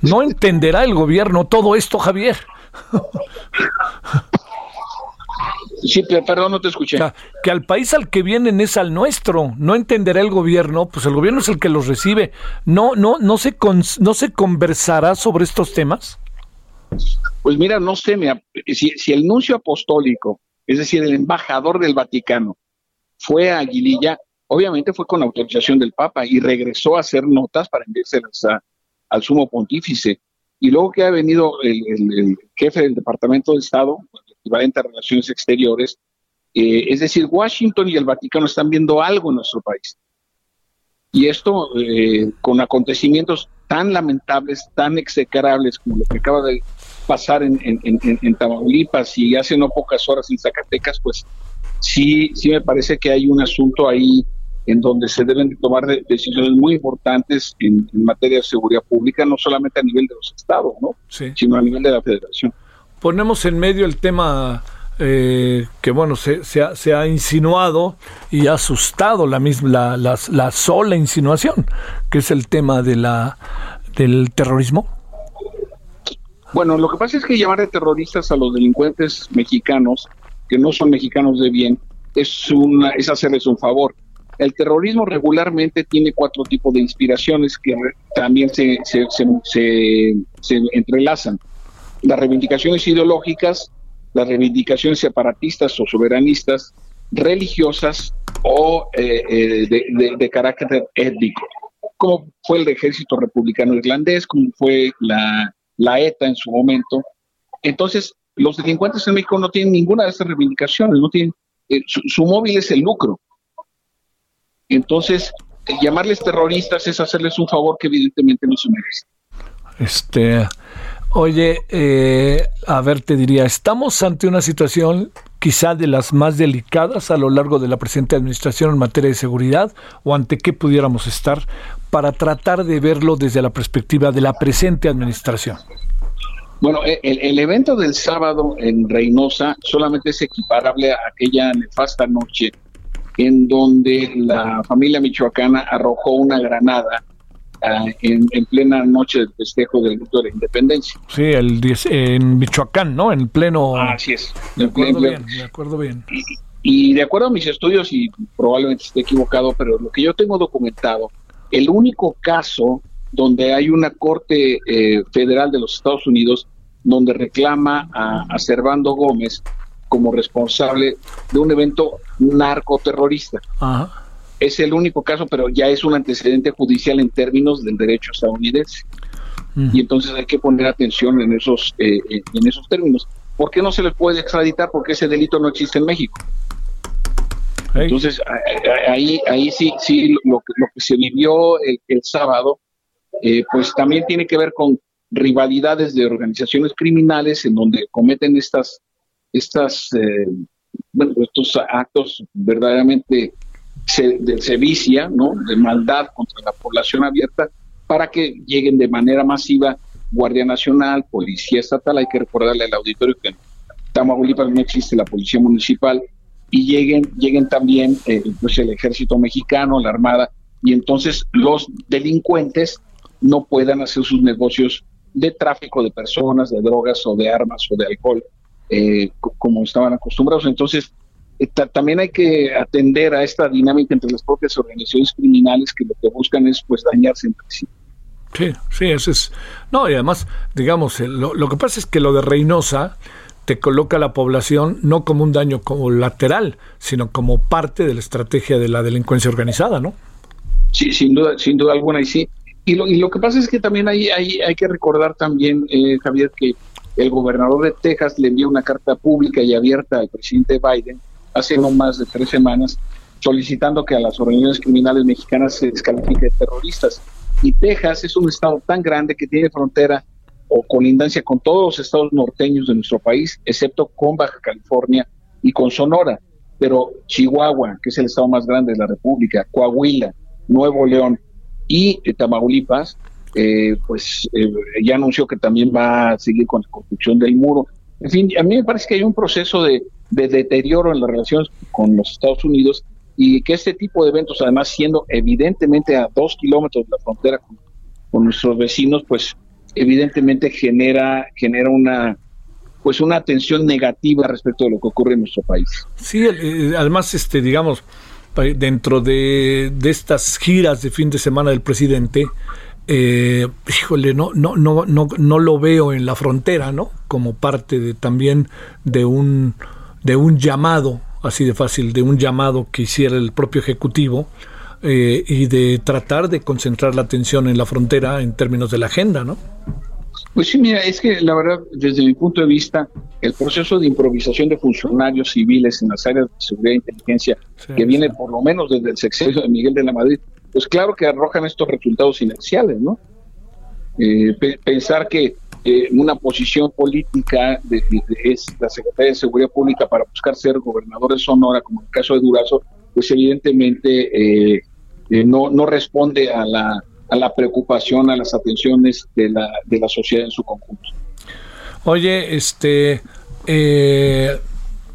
No entenderá el gobierno todo esto, Javier. Sí, perdón, no te escuché. Que al país al que vienen es al nuestro. No entenderá el gobierno, pues el gobierno es el que los recibe. No, no, no se no se conversará sobre estos temas. Pues mira, no sé, si, si el nuncio apostólico, es decir, el embajador del Vaticano, fue a Aguililla, obviamente fue con autorización del Papa y regresó a hacer notas para enviárselas al sumo pontífice. Y luego que ha venido el, jefe del Departamento de Estado, el equivalente a Relaciones Exteriores, eh, es decir, Washington y el Vaticano están viendo algo en nuestro país. Y esto eh, con acontecimientos tan lamentables, tan execrables como lo que acaba de pasar en, en Tamaulipas y hace no pocas horas en Zacatecas, pues sí, sí me parece que hay un asunto ahí en donde se deben tomar decisiones muy importantes en, materia de seguridad pública, no solamente a nivel de los estados, ¿no? sino a nivel de la federación. Ponemos en medio el tema eh, que, bueno, se, se, ha, insinuado y ha asustado la, misma, la, la, sola insinuación, que es el tema de la, del terrorismo. Bueno, lo que pasa es que llamar de terroristas a los delincuentes mexicanos, que no son mexicanos de bien, es, una, es hacerles un favor el terrorismo regularmente tiene cuatro tipos de inspiraciones que también se, entrelazan. Las reivindicaciones ideológicas, las reivindicaciones separatistas o soberanistas, religiosas o eh, eh, de, carácter étnico, como fue el ejército republicano irlandés, como fue la, la ETA en su momento. Entonces, los delincuentes en México no tienen ninguna de estas reivindicaciones, no tienen, eh, su móvil es el lucro entonces, llamarles terroristas es hacerles un favor que evidentemente no se merece. Este, oye, eh, a ver, te diría, estamos ante una situación quizá de las más delicadas a lo largo de la presente administración en materia de seguridad o ante qué pudiéramos estar para tratar de verlo desde la perspectiva de la presente administración. Bueno, e, el, el, evento del sábado en Reynosa solamente es equiparable a aquella nefasta noche en donde la familia michoacana arrojó una granada ah, en, plena noche del festejo del grito de la independencia. Sí, el en Michoacán, ¿no? En pleno. Ah, así es. Me acuerdo bien, me acuerdo bien. Y, de acuerdo a mis estudios, y probablemente esté equivocado, pero lo que yo tengo documentado, el único caso donde hay una corte eh, federal de los Estados Unidos donde reclama a, a Servando Gómez como responsable de un evento narcoterrorista. Es el único caso, pero ya es un antecedente judicial en términos del derecho estadounidense. Y entonces hay que poner atención en esos, eh, en esos términos. ¿Por qué no se le puede extraditar? Porque ese delito no existe en México. Entonces, ahí, ahí sí, sí lo, que, lo que se vivió el, sábado, eh, pues también tiene que ver con rivalidades de organizaciones criminales en donde cometen estas estas, eh, bueno, estos actos verdaderamente se, de sevicia, ¿no? de maldad contra la población abierta, para que lleguen de manera masiva Guardia Nacional, Policía Estatal, hay que recordarle al auditorio que en Tamaulipas no existe la Policía Municipal, y lleguen, lleguen también eh, pues el Ejército Mexicano, la Armada, y entonces los delincuentes no puedan hacer sus negocios de tráfico de personas, de drogas o de armas o de alcohol eh, como estaban acostumbrados. Entonces, eh, también hay que atender a esta dinámica entre las propias organizaciones criminales que lo que buscan es pues dañarse entre sí. Sí, sí, eso es. No, y además, digamos, lo, lo que pasa es que lo de Reynosa te coloca a la población no como un daño como lateral, sino como parte de la estrategia de la delincuencia organizada, ¿no? Sí, sin duda, sin duda alguna, y sí. Y lo, y lo que pasa es que también hay, hay, hay que recordar también, eh, Javier, que el gobernador de Texas le envió una carta pública y abierta al presidente Biden hace no más de tres semanas, solicitando que a las organizaciones criminales mexicanas se descalifique de terroristas. Y Texas es un estado tan grande que tiene frontera o colindancia con todos los estados norteños de nuestro país, excepto con Baja California y con Sonora. Pero Chihuahua, que es el estado más grande de la República, Coahuila, Nuevo León y eh, Tamaulipas, eh, pues eh, ya anunció que también va a seguir con la construcción del muro. En fin, a mí me parece que hay un proceso de, deterioro en las relaciones con los Estados Unidos y que este tipo de eventos, además siendo evidentemente a dos kilómetros de la frontera con, con nuestros vecinos, pues evidentemente genera, genera una pues una atención negativa respecto de lo que ocurre en nuestro país. Sí, además, este, digamos, dentro de, de estas giras de fin de semana del presidente, eh, híjole, no, no, no, no, no lo veo en la frontera, ¿no? Como parte de también de un, de un llamado, así de fácil, de un llamado que hiciera el propio Ejecutivo eh, y de tratar de concentrar la atención en la frontera en términos de la agenda, ¿no? Pues sí, mira, es que la verdad, desde mi punto de vista, el proceso de improvisación de funcionarios civiles en las áreas de seguridad e inteligencia, que viene por lo menos desde el sexenio de Miguel de la Madrid, pues claro que arrojan estos resultados inerciales, ¿no? Eh, pensar que eh, una posición política de, es la Secretaría de Seguridad Pública para buscar ser gobernador de Sonora, como en el caso de Durazo, pues evidentemente eh, no, no responde a la, a la preocupación, a las atenciones de la, de la sociedad en su conjunto. Oye, este, eh,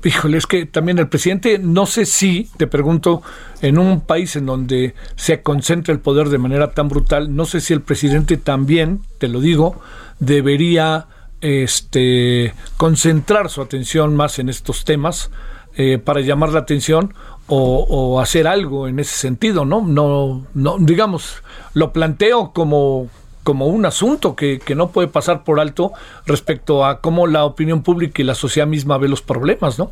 híjole, es que también el presidente, no sé si, te pregunto, en un país en donde se concentra el poder de manera tan brutal, no sé si el presidente también, te lo digo, debería este, concentrar su atención más en estos temas eh, para llamar la atención o, hacer algo en ese sentido, ¿no? No, no, digamos, lo planteo como como un asunto que, que, no puede pasar por alto respecto a cómo la opinión pública y la sociedad misma ve los problemas, ¿no?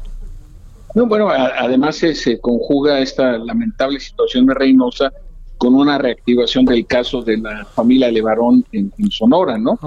No, bueno, además se, conjuga esta lamentable situación de Reynosa con una reactivación del caso de la familia Levarón en, Sonora, ¿no?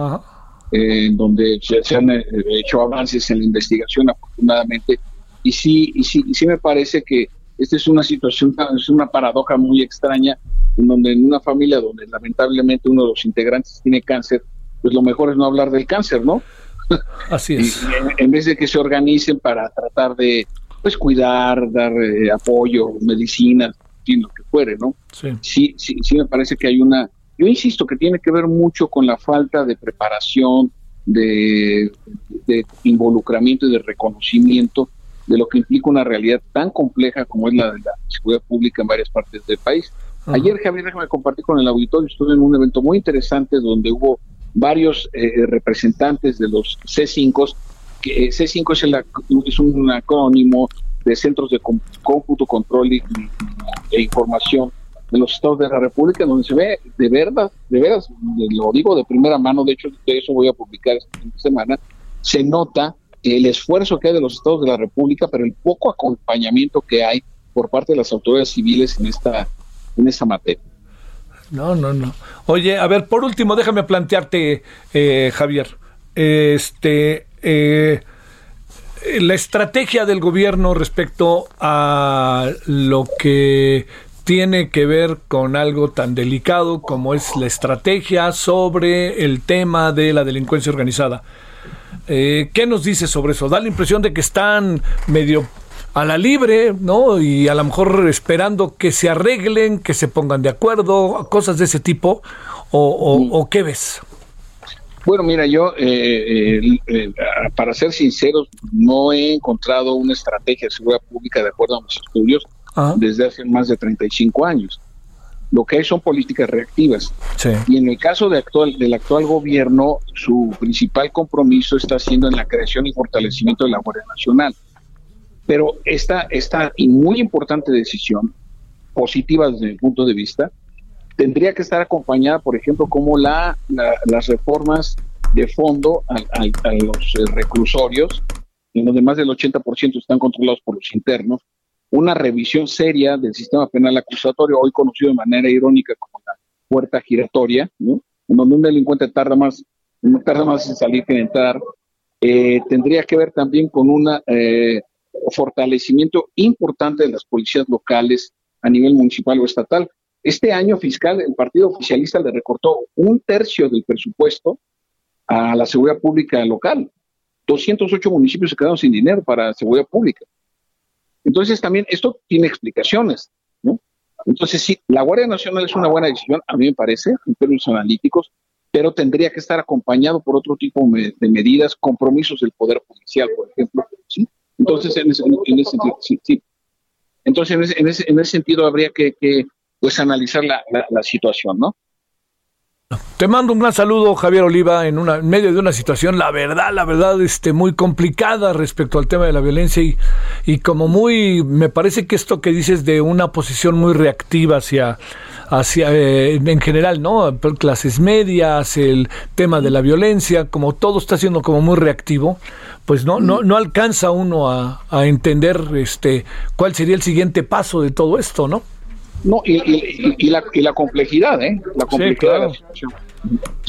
Eh, en donde se, han eh, hecho avances en la investigación, afortunadamente, y sí, y sí, y sí me parece que esta es una situación, es una paradoja muy extraña, en donde en una familia donde lamentablemente uno de los integrantes tiene cáncer, pues lo mejor es no hablar del cáncer, ¿no? Así es. en, vez de que se organicen para tratar de pues cuidar, dar eh, apoyo, medicinas, lo que fuere, ¿no? Sí. sí. sí, sí, me parece que hay una, yo insisto que tiene que ver mucho con la falta de preparación, de, de involucramiento y de reconocimiento de lo que implica una realidad tan compleja como es la de la seguridad pública en varias partes del país. Ayer, Javier, déjame compartir con el auditorio, estuve en un evento muy interesante donde hubo varios eh, representantes de los C5, que eh, C5 es, el, es un acrónimo de Centros de Cómputo, Control y, e Información de los estados de la República, donde se ve de verdad, de veras, lo digo de primera mano, de hecho de eso voy a publicar esta semana, se nota el esfuerzo que hay de los estados de la República, pero el poco acompañamiento que hay por parte de las autoridades civiles en esta, en esta materia. No, no, no. Oye, a ver, por último, déjame plantearte, eh, Javier, este, eh, la estrategia del gobierno respecto a lo que tiene que ver con algo tan delicado como es la estrategia sobre el tema de la delincuencia organizada. Eh, ¿Qué nos dice sobre eso? Da la impresión de que están medio a la libre, ¿no? Y a lo mejor esperando que se arreglen, que se pongan de acuerdo, cosas de ese tipo, o, qué ves? Bueno, mira, yo, eh, eh, para ser sinceros, no he encontrado una estrategia de seguridad pública de acuerdo a mis estudios desde hace más de 35 años lo que hay son políticas reactivas. Y en el caso de actual, del actual gobierno, su principal compromiso está siendo en la creación y fortalecimiento de la Guardia Nacional. Pero esta, esta muy importante decisión, positiva desde mi punto de vista, tendría que estar acompañada, por ejemplo, como la, las reformas de fondo a, los eh, reclusorios, en donde más del 80% están controlados por los internos, una revisión seria del sistema penal acusatorio, hoy conocido de manera irónica como la puerta giratoria, ¿no? en donde un delincuente tarda más, tarda más en salir que en entrar, eh, tendría que ver también con un eh, fortalecimiento importante de las policías locales a nivel municipal o estatal. Este año fiscal, el Partido Oficialista le recortó un tercio del presupuesto a la seguridad pública local. 208 municipios se quedaron sin dinero para seguridad pública. Entonces también esto tiene explicaciones, ¿no? Entonces sí, la Guardia Nacional es una buena decisión, a mí me parece, en términos analíticos, pero tendría que estar acompañado por otro tipo de medidas, compromisos del Poder Judicial, por ejemplo, ¿sí? Entonces, en ese, sentido, sí, sí. Entonces, en ese, en ese, sentido habría que, pues analizar la, la situación, ¿no? Te mando un gran saludo, Javier Oliva, en, una, medio de una situación, la verdad, la verdad, este, muy complicada respecto al tema de la violencia y, como muy, me parece que esto que dices de una posición muy reactiva hacia, hacia eh, en general, ¿no? Clases medias, el tema de la violencia, como todo está siendo como muy reactivo, pues no, no, no alcanza uno a, a entender este, cuál sería el siguiente paso de todo esto, ¿no? No, y, la, y la complejidad, ¿eh? La complejidad de la situación.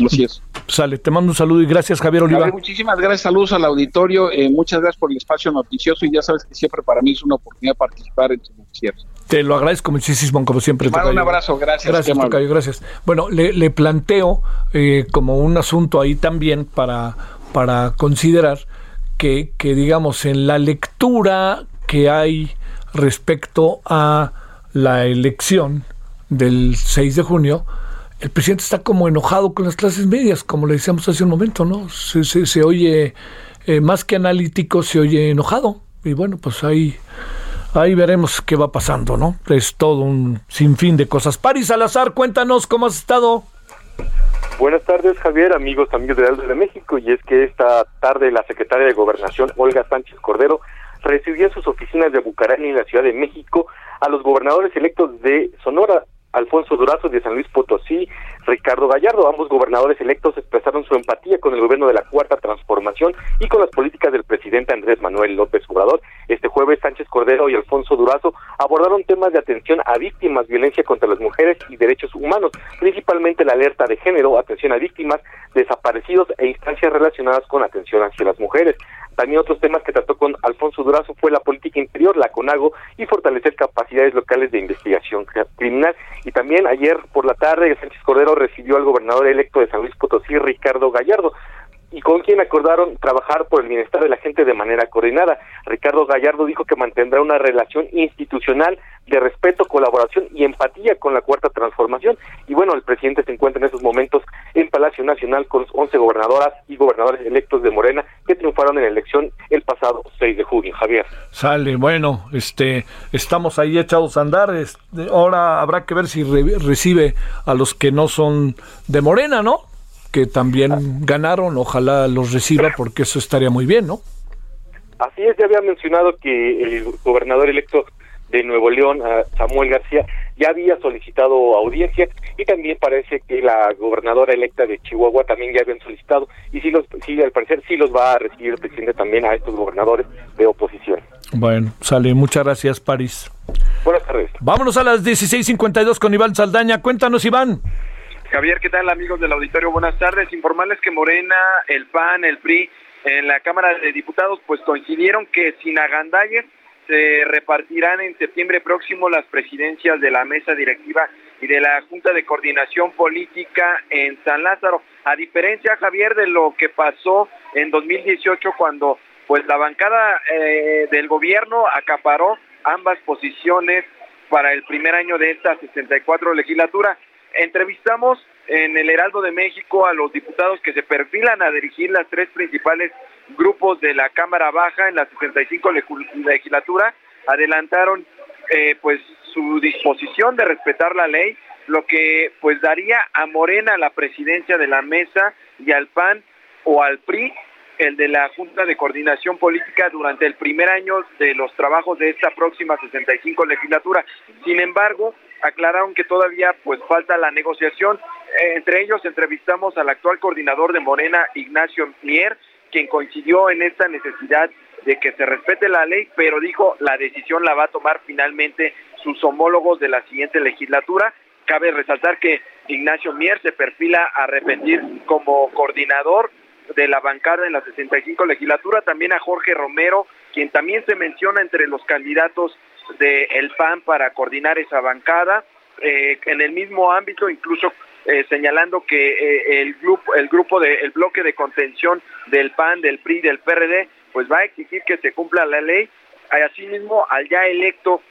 Así es. Sale, te mando un saludo y gracias, Javier Oliva. muchísimas gracias, saludos al auditorio, eh, muchas gracias por el espacio noticioso y ya sabes que siempre para mí es una oportunidad participar en tu noticiero. Te lo agradezco muchísimo, como siempre. un abrazo, gracias. Gracias, Tocayo, gracias. Bueno, le, planteo eh, como un asunto ahí también para, para considerar que, que, digamos, en la lectura que hay respecto a la elección del 6 de junio, el presidente está como enojado con las clases medias, como le decíamos hace un momento, ¿no? Se, se, oye, eh, más que analítico, se oye enojado. Y bueno, pues ahí, ahí veremos qué va pasando, ¿no? Es todo un sinfín de cosas. Paris Salazar, cuéntanos cómo has estado. Buenas tardes, Javier, amigos, amigos de Aldo de México. Y es que esta tarde la secretaria de Gobernación, Olga Sánchez Cordero, recibió en sus oficinas de Bucarán en la Ciudad de México a los gobernadores electos de Sonora, Alfonso Durazo de San Luis Potosí, Ricardo Gallardo. Ambos gobernadores electos expresaron su empatía con el gobierno de la Cuarta Transformación y con las políticas del presidente Andrés Manuel López Obrador. Este jueves, Sánchez Cordero y Alfonso Durazo abordaron temas de atención a víctimas, violencia contra las mujeres y derechos humanos, principalmente la alerta de género, atención a víctimas, desaparecidos e instancias relacionadas con atención hacia las mujeres. También otros temas que trató con Alfonso Durazo fue la política interior, la CONAGO y fortalecer capacidades locales de investigación criminal. Y también ayer por la tarde Sánchez Cordero recibió al gobernador electo de San Luis Potosí, Ricardo Gallardo y con quien acordaron trabajar por el bienestar de la gente de manera coordinada. Ricardo Gallardo dijo que mantendrá una relación institucional de respeto, colaboración y empatía con la Cuarta Transformación. Y bueno, el presidente se encuentra en esos momentos en Palacio Nacional con 11 gobernadoras y gobernadores electos de Morena que triunfaron en la elección el pasado 6 de junio. Javier. Sale, bueno, este, estamos ahí echados a andar. ahora habrá que ver si recibe a los que no son de Morena, ¿no? Que también ganaron, ojalá los reciba porque eso estaría muy bien, ¿no? Así es, ya había mencionado que el gobernador electo de Nuevo León, Samuel García, ya había solicitado audiencia y también parece que la gobernadora electa de Chihuahua también ya habían solicitado y sí, los, sí al parecer sí los va a recibir el presidente también a estos gobernadores de oposición. Bueno, sale, muchas gracias París. Buenas tardes. Vámonos a las 16.52 con Iván Saldaña. Cuéntanos Iván. Javier, ¿qué tal amigos del auditorio? Buenas tardes. Informarles que Morena, el PAN, el PRI en la Cámara de Diputados pues coincidieron que sin agandalles se repartirán en septiembre próximo las presidencias de la mesa directiva y de la Junta de Coordinación Política en San Lázaro. A diferencia, Javier, de lo que pasó en 2018 cuando pues la bancada eh, del gobierno acaparó ambas posiciones para el primer año de esta 64 legislatura. Entrevistamos en el Heraldo de México a los diputados que se perfilan a dirigir las tres principales grupos de la Cámara Baja en la 65 legislatura. Adelantaron eh, pues su disposición de respetar la ley, lo que pues daría a Morena la presidencia de la mesa y al PAN o al PRI el de la Junta de Coordinación Política durante el primer año de los trabajos de esta próxima 65 legislatura. Sin embargo, aclararon que todavía pues falta la negociación. Eh, entre ellos entrevistamos al actual coordinador de Morena, Ignacio Mier, quien coincidió en esta necesidad de que se respete la ley, pero dijo la decisión la va a tomar finalmente sus homólogos de la siguiente legislatura. Cabe resaltar que Ignacio Mier se perfila a repetir como coordinador de la bancada en la 65 legislatura, también a Jorge Romero, quien también se menciona entre los candidatos del PAN para coordinar esa bancada. Eh, en el mismo ámbito, incluso eh, señalando que eh, el grupo, el grupo de, el bloque de contención del PAN, del PRI, del PRD, pues va a exigir que se cumpla la ley. Asimismo, al ya electo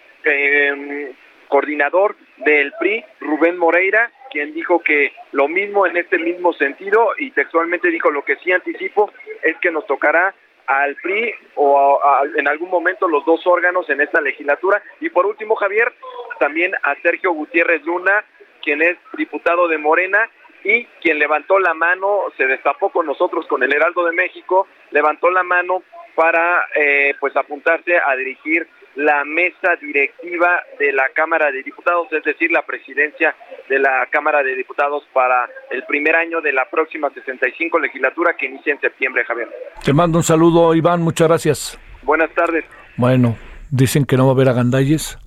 coordinador del PRI, Rubén Moreira, quien dijo que lo mismo en este mismo sentido y textualmente dijo lo que sí anticipo es que nos tocará al PRI o en algún momento los dos órganos en esta legislatura. Y por último, Javier, también a Sergio Gutiérrez Luna, quien es diputado de Morena y quien levantó la mano, se destapó con nosotros, con el Heraldo de México, levantó la mano para eh, pues apuntarse a dirigir la mesa directiva de la Cámara de Diputados, es decir, la presidencia de la Cámara de Diputados para el primer año de la próxima 65 legislatura que inicia en septiembre, Javier. Te mando un saludo, Iván, muchas gracias. Buenas tardes. Bueno, dicen que no va a haber agandalles.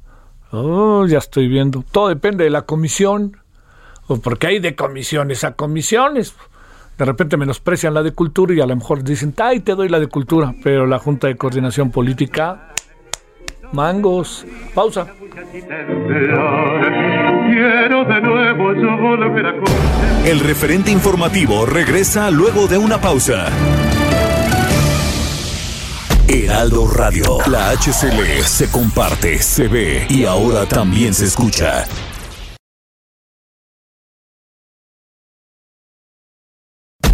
Oh, ya estoy viendo. Todo depende de la comisión, o porque hay de comisiones a comisiones. De repente menosprecian la de cultura y a lo mejor dicen, ay, te doy la de cultura, pero la Junta de Coordinación Política mangos. Pausa. El referente informativo regresa luego de una pausa. Heraldo Radio, la HCL se comparte, se ve y ahora también se escucha.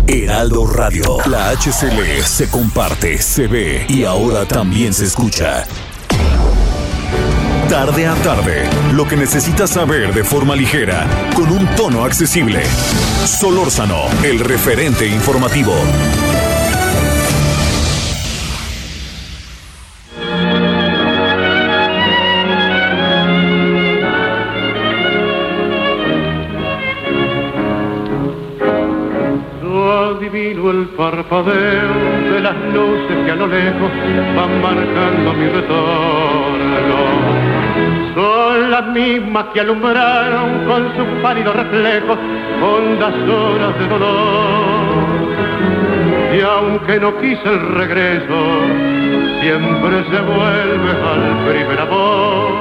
Heraldo Radio, la HCL se comparte, se ve y ahora también se escucha. Tarde a tarde, lo que necesitas saber de forma ligera, con un tono accesible. Solórzano, el referente informativo. adivino el parpadeo de las luces que a lo lejos van marcando mi retorno mismas que alumbraron con sus pálidos reflejos hondas horas de dolor. Y aunque no quise el regreso, siempre se vuelve al primer amor.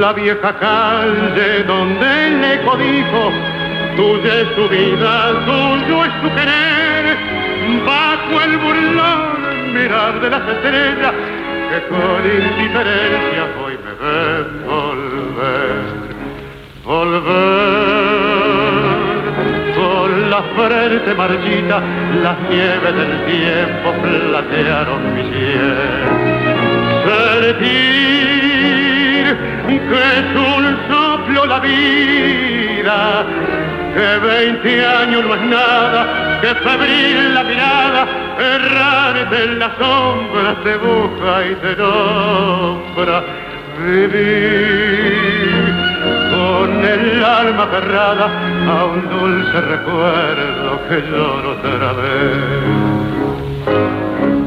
La vieja calle donde el eco dijo, tuya es su vida, tuyo es su querer, bajo el burlón mirar de las estrellas que con indiferencia hoy me ven la frente marchita, las nieves del tiempo platearon mi cielo. Sentir que es un soplo la vida, que veinte años no es nada, que febril la mirada, errar en las sombras te busca y te nombra. Vivir con el alma cerrada a un dulce recuerdo que lloro otra vez.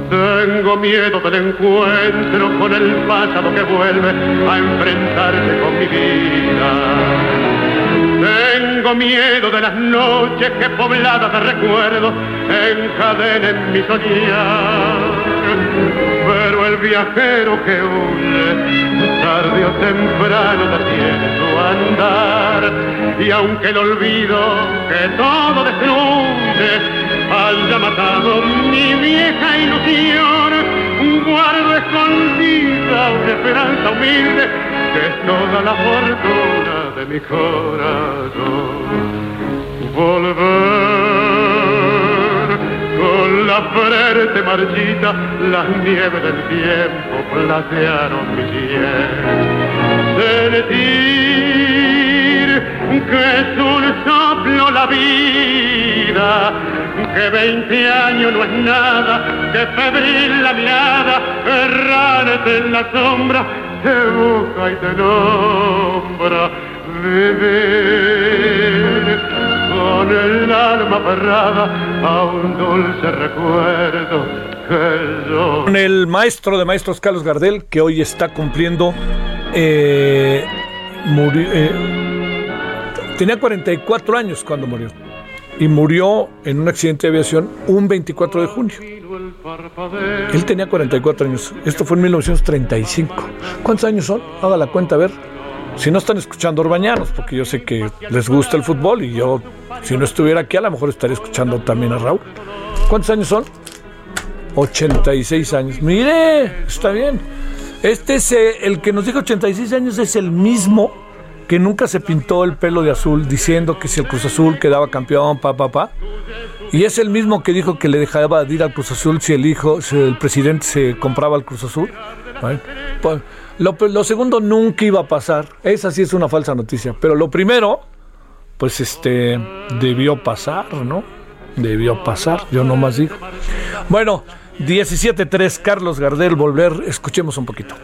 Tengo miedo del encuentro con el pasado que vuelve a enfrentarse con mi vida. Tengo miedo de las noches que pobladas de recuerdos encadenen mi soñar. Viajero que huye, tarde o temprano detiene su andar. Y aunque el olvido que todo destruye haya matado mi vieja ilusión, guardo escondida una esperanza humilde que es toda la fortuna de mi corazón. Volver la frente marchita, las nieves del tiempo platearon mi piel. Sentir que es un soplo la vida, que veinte años no es nada, que febril la mirada, errante en la sombra, te busca y te nombra. Vivir con el alma aferrada a un dulce recuerdo que. Con el maestro de maestros Carlos Gardel, que hoy está cumpliendo... Eh, murió, eh, tenía 44 años cuando murió y murió en un accidente de aviación un 24 de junio. Él tenía 44 años. Esto fue en 1935. ¿Cuántos años son? Haga la cuenta a ver. Si no están escuchando Orbañanos, porque yo sé que les gusta el fútbol y yo, si no estuviera aquí, a lo mejor estaría escuchando también a Raúl. ¿Cuántos años son? 86 años. Mire, está bien. Este es eh, el que nos dijo 86 años, es el mismo que nunca se pintó el pelo de azul diciendo que si el Cruz Azul quedaba campeón, pa, pa, pa. Y es el mismo que dijo que le dejaba de ir al Cruz Azul si el hijo, si el presidente se compraba el Cruz Azul. Pues, lo, lo, segundo nunca iba a pasar. Esa sí es una falsa noticia. Pero lo primero, pues este, debió pasar, ¿no? Debió pasar, yo nomás digo. Bueno, 17-3, Carlos Gardel, volver, escuchemos un poquito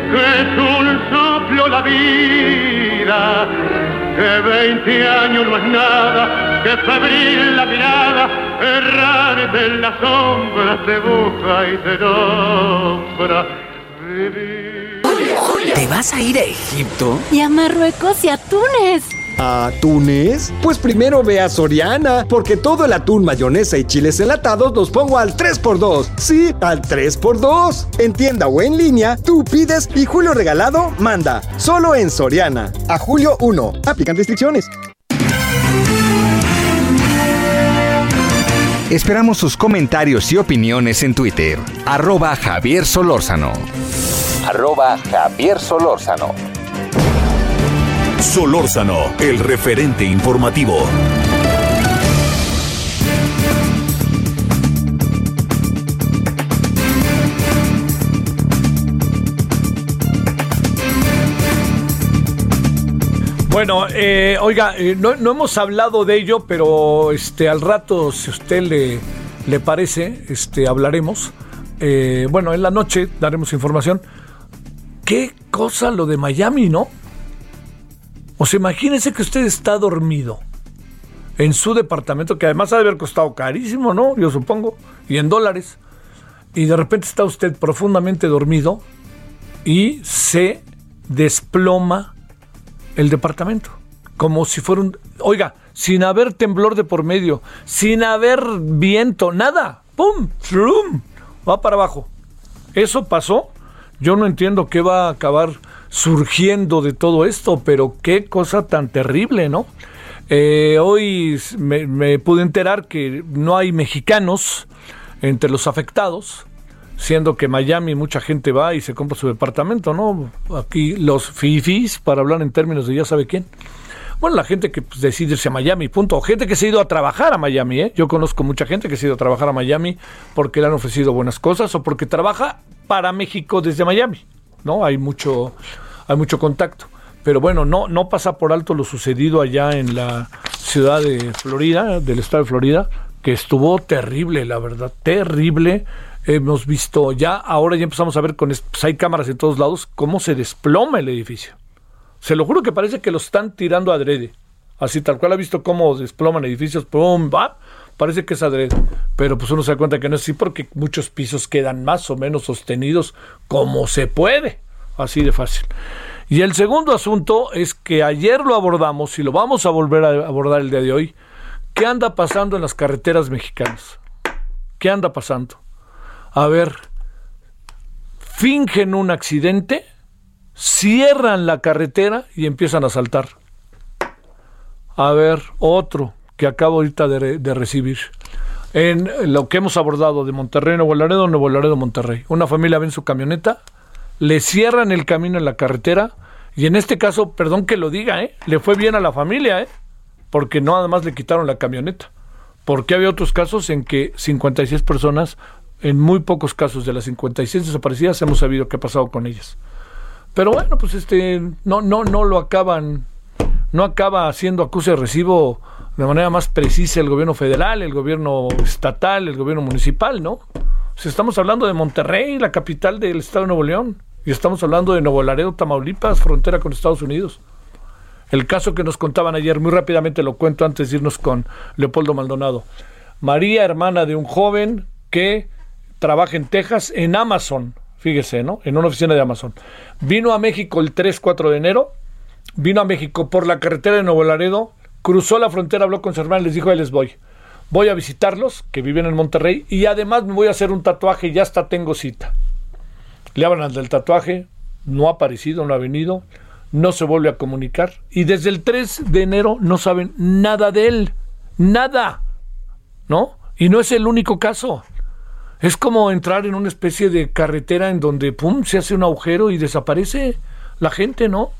que es un soplo la vida, que veinte años no es nada, que febril la mirada, errar de la sombra te busca y te nombra. ¿Te vas a ir a Egipto? Y a Marruecos y a Túnez. ¿A Túnez? Pues primero ve a Soriana, porque todo el atún, mayonesa y chiles enlatados los pongo al 3x2. Sí, al 3x2. En tienda o en línea, tú pides y Julio Regalado manda. Solo en Soriana. A Julio 1. Aplican restricciones. Esperamos sus comentarios y opiniones en Twitter. Arroba Javier Solórzano. Arroba Javier Solórzano. Solórzano, el referente informativo. Bueno, eh, oiga, eh, no, no, hemos hablado de ello, pero este al rato, si a usted le, le parece, este hablaremos. Eh, bueno, en la noche daremos información. Qué cosa lo de Miami, ¿no? O sea, imagínese que usted está dormido en su departamento, que además ha de haber costado carísimo, ¿no? Yo supongo, y en dólares. Y de repente está usted profundamente dormido y se desploma el departamento. Como si fuera un... Oiga, sin haber temblor de por medio, sin haber viento, nada. ¡Pum! ¡Shroom! Va para abajo. Eso pasó. Yo no entiendo qué va a acabar surgiendo de todo esto, pero qué cosa tan terrible, ¿no? Eh, hoy me, me, pude enterar que no hay mexicanos entre los afectados, siendo que Miami mucha gente va y se compra su departamento, ¿no? Aquí los fifis, para hablar en términos de ya sabe quién. Bueno, la gente que pues, decide irse a Miami, punto. Gente que se ha ido a trabajar a Miami, ¿eh? Yo conozco mucha gente que se ha ido a trabajar a Miami porque le han ofrecido buenas cosas o porque trabaja para México desde Miami, ¿no? Hay mucho, hay mucho contacto. Pero bueno, no, no pasa por alto lo sucedido allá en la ciudad de Florida, del estado de Florida, que estuvo terrible, la verdad, terrible. Hemos visto ya, ahora ya empezamos a ver con, pues hay cámaras en todos lados, cómo se desploma el edificio. Se lo juro que parece que lo están tirando adrede. Así tal cual ha visto cómo desploman edificios, ¡pum! va, parece que es adrede. Pero pues uno se da cuenta que no es así porque muchos pisos quedan más o menos sostenidos como se puede. Así de fácil. Y el segundo asunto es que ayer lo abordamos y lo vamos a volver a abordar el día de hoy. ¿Qué anda pasando en las carreteras mexicanas? ¿Qué anda pasando? A ver, fingen un accidente, cierran la carretera y empiezan a saltar. A ver, otro que acabo ahorita de, recibir. En lo que hemos abordado de Monterrey, Nuevo Laredo, Nuevo Laredo, Monterrey. Una familia ve en su camioneta, le cierran el camino en la carretera y en este caso, perdón que lo diga, ¿eh? le fue bien a la familia, ¿eh? porque no además le quitaron la camioneta. Porque había otros casos en que 56 personas, en muy pocos casos de las 56 desaparecidas, hemos sabido qué ha pasado con ellas. Pero bueno, pues este, no, no, no lo acaban no acaba haciendo acuse de recibo de manera más precisa el gobierno federal, el gobierno estatal, el gobierno municipal, ¿no? Si estamos hablando de Monterrey, la capital del estado de Nuevo León, y estamos hablando de Nuevo Laredo, Tamaulipas, frontera con Estados Unidos. El caso que nos contaban ayer, muy rápidamente lo cuento antes de irnos con Leopoldo Maldonado. María, hermana de un joven que trabaja en Texas, en Amazon, fíjese, ¿no? En una oficina de Amazon. Vino a México el 3-4 de enero, vino a México por la carretera de Nuevo Laredo, cruzó la frontera, habló con su hermana y les dijo, ahí les voy. Voy a visitarlos, que viven en Monterrey, y además me voy a hacer un tatuaje ya hasta tengo cita. Le hablan del tatuaje, no ha aparecido, no ha venido no se vuelve a comunicar y desde el 3 de enero no saben nada de él, nada, ¿no? Y no es el único caso. Es como entrar en una especie de carretera en donde, ¡pum!, se hace un agujero y desaparece la gente, ¿no?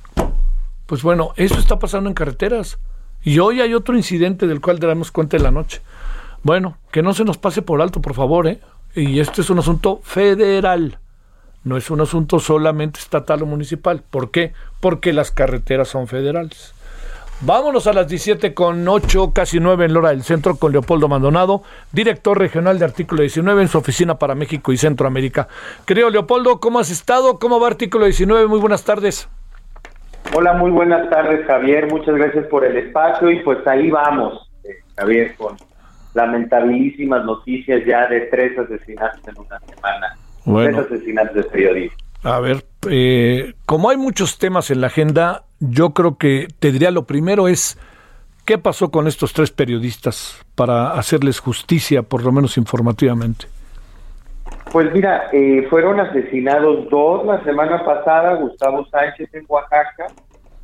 Pues bueno, eso está pasando en carreteras. Y hoy hay otro incidente del cual daremos cuenta en la noche. Bueno, que no se nos pase por alto, por favor, ¿eh? Y este es un asunto federal. No es un asunto solamente estatal o municipal. ¿Por qué? Porque las carreteras son federales. Vámonos a las 17 con 8, casi 9 en Lora del Centro con Leopoldo Maldonado, director regional de Artículo 19 en su oficina para México y Centroamérica. Querido Leopoldo, ¿cómo has estado? ¿Cómo va Artículo 19? Muy buenas tardes. Hola, muy buenas tardes, Javier. Muchas gracias por el espacio y pues ahí vamos, eh, Javier, con lamentabilísimas noticias ya de tres asesinatos en una semana bueno. asesinatos de periodistas. A ver, eh, como hay muchos temas en la agenda, yo creo que te diría lo primero es qué pasó con estos tres periodistas para hacerles justicia, por lo menos informativamente. Pues mira, eh, fueron asesinados dos la semana pasada, Gustavo Sánchez en Oaxaca,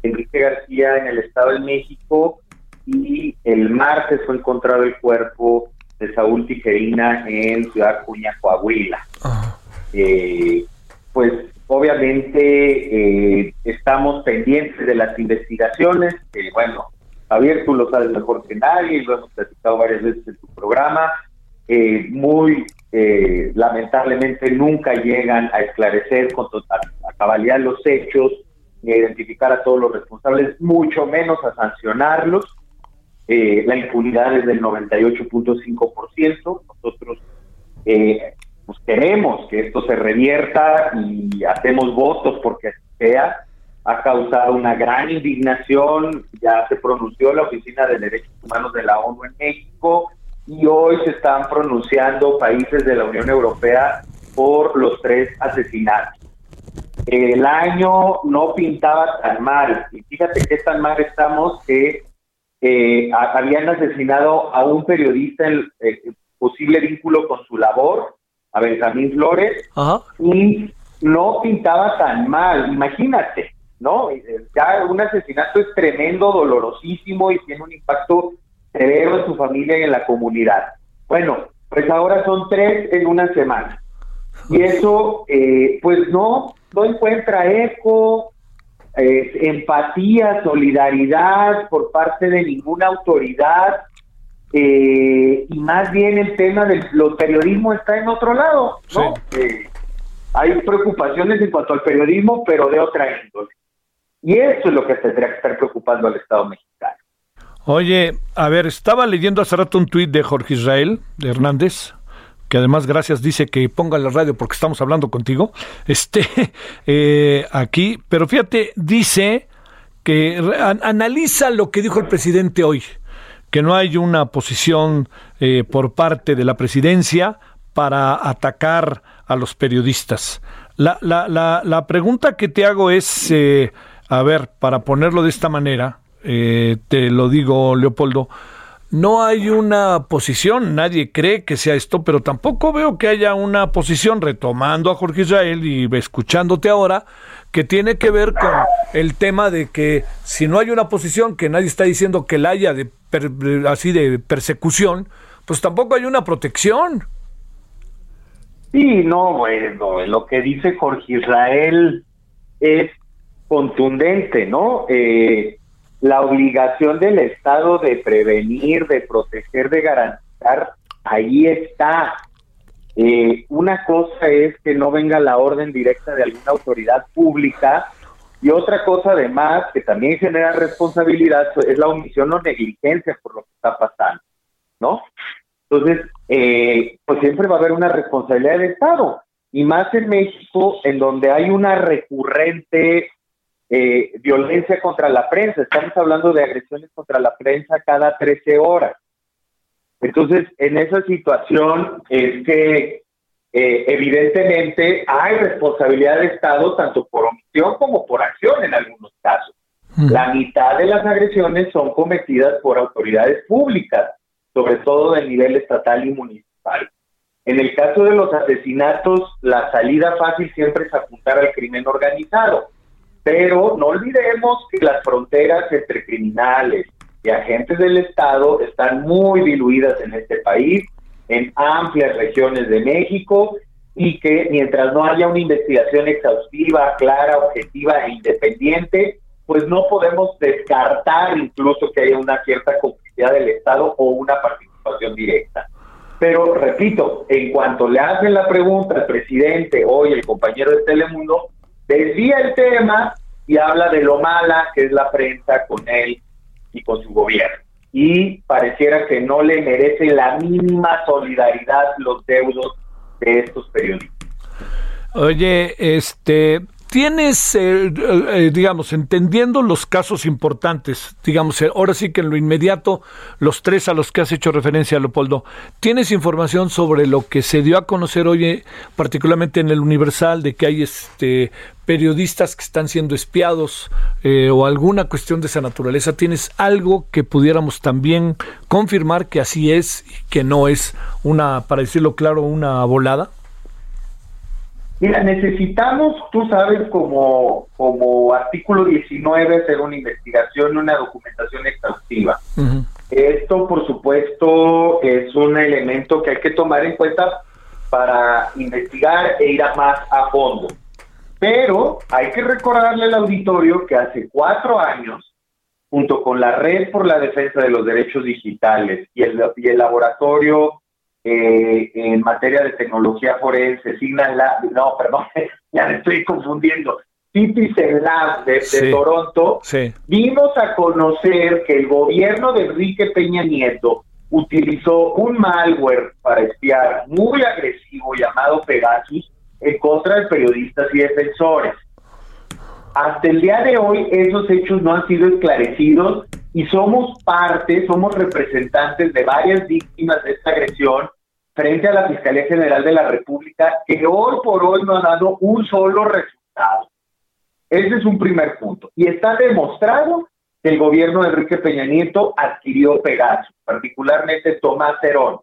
Enrique García en el Estado de México y el martes fue encontrado el cuerpo de Saúl Tijerina en Ciudad Cuña, Coahuila. Ajá. Eh, pues obviamente eh, estamos pendientes de las investigaciones, que bueno, Javier, tú lo sabes mejor que nadie, lo hemos platicado varias veces en tu programa, eh, muy lamentablemente nunca llegan a esclarecer con total, a los hechos, ni a identificar a todos los responsables, mucho menos a sancionarlos. la impunidad es del 98.5%. Nosotros eh, pues queremos que esto se revierta y hacemos votos porque sea. Ha causado una gran indignación, ya se pronunció la Oficina de Derechos Humanos de la ONU en México y hoy se están pronunciando países de la Unión Europea por los tres asesinatos. El año no pintaba tan mal, y fíjate qué tan mal estamos que eh, habían asesinado a un periodista en eh, posible vínculo con su labor, a Benjamín Flores y no pintaba tan mal, imagínate, ¿no? Ya un asesinato es tremendo, dolorosísimo y tiene un impacto severo en su familia y en la comunidad. Bueno, pues ahora son tres en una semana. Y eso, eh, pues no, no encuentra eco, eh, empatía, solidaridad por parte de ninguna autoridad eh, y más bien el tema del periodismo está en otro lado, ¿no? Hay preocupaciones en cuanto al periodismo, pero de otra índole. Y eso es lo que tendría que estar preocupando al Estado mexicano. Oye, a ver, estaba leyendo hace rato un tuit de Jorge Israel de Hernández, que además gracias dice que ponga la radio porque estamos hablando contigo, este, eh, aquí, pero fíjate, dice que analiza lo que dijo el presidente hoy que no hay una posición eh, por parte de la presidencia para atacar a los periodistas. La, la, la, la pregunta que te hago es, eh, a ver, para ponerlo de esta manera, eh, te lo digo, Leopoldo, no hay una posición, nadie cree que sea esto, pero tampoco veo que haya una posición, retomando a Jorge Israel y escuchándote ahora, que tiene que ver con el tema de que si no hay una posición, que nadie está diciendo que la haya de así de persecución, pues tampoco hay una protección. Sí, no, bueno, lo que dice Jorge Israel es contundente, ¿no? Eh, la obligación del Estado de prevenir, de proteger, de garantizar, ahí está. Eh, una cosa es que no venga la orden directa de alguna autoridad pública Y otra cosa además que también genera responsabilidad pues, es la omisión o negligencia por lo que está pasando, ¿no? Entonces, eh, pues siempre va a haber una responsabilidad del Estado, y más en México, en donde hay una recurrente eh, violencia contra la prensa. Estamos hablando de agresiones contra la prensa cada 13 horas. Entonces, en esa situación es que eh, evidentemente hay responsabilidad del Estado tanto por omisión como por acción en algunos casos. La mitad de las agresiones son cometidas por autoridades públicas, sobre todo del nivel estatal y municipal. En el caso de los asesinatos, la salida fácil siempre es apuntar al crimen organizado, pero no olvidemos que las fronteras entre criminales y agentes del Estado están muy diluidas en este país en amplias regiones de México y que mientras no haya una investigación exhaustiva, clara, objetiva e independiente, pues no podemos descartar incluso que haya una cierta complicidad del Estado o una participación directa. Pero repito, en cuanto le hacen la pregunta al presidente, hoy el compañero de Telemundo, desvía el tema y habla de lo mala que es la prensa con él y con su gobierno y pareciera que no le merece la mínima solidaridad los deudos de estos periodistas. Oye, este, tienes, eh, eh, digamos, entendiendo los casos importantes, digamos, eh, ahora sí que en lo inmediato, los tres a los que has hecho referencia, Leopoldo, ¿tienes información sobre lo que se dio a conocer hoy, particularmente en el Universal, de que hay este periodistas que están siendo espiados o alguna cuestión de esa naturaleza? ¿Tienes algo que pudiéramos también confirmar que así es y que no es una, para decirlo claro, una volada? Mira, necesitamos, tú sabes, como, como artículo 19, hacer una investigación, una documentación exhaustiva. Esto, por supuesto, es un elemento que hay que tomar en cuenta para investigar e ir a más a fondo. Pero hay que recordarle al auditorio que hace cuatro años, junto con la Red por la Defensa de los Derechos Digitales y el, y el Laboratorio eh, en materia de tecnología forense, Signal Lab, no, perdón, ya me estoy confundiendo, Citizen Lab de, Toronto, vimos a conocer que el gobierno de Enrique Peña Nieto utilizó un malware para espiar muy agresivo llamado Pegasus en contra de periodistas y defensores. Hasta el día de hoy esos hechos no han sido esclarecidos y somos parte, somos representantes de varias víctimas de esta agresión frente a la Fiscalía General de la República, que hoy por hoy no ha dado un solo resultado. Ese es un primer punto. Y está demostrado que el gobierno de Enrique Peña Nieto adquirió Pegasus, particularmente Tomás Cerón,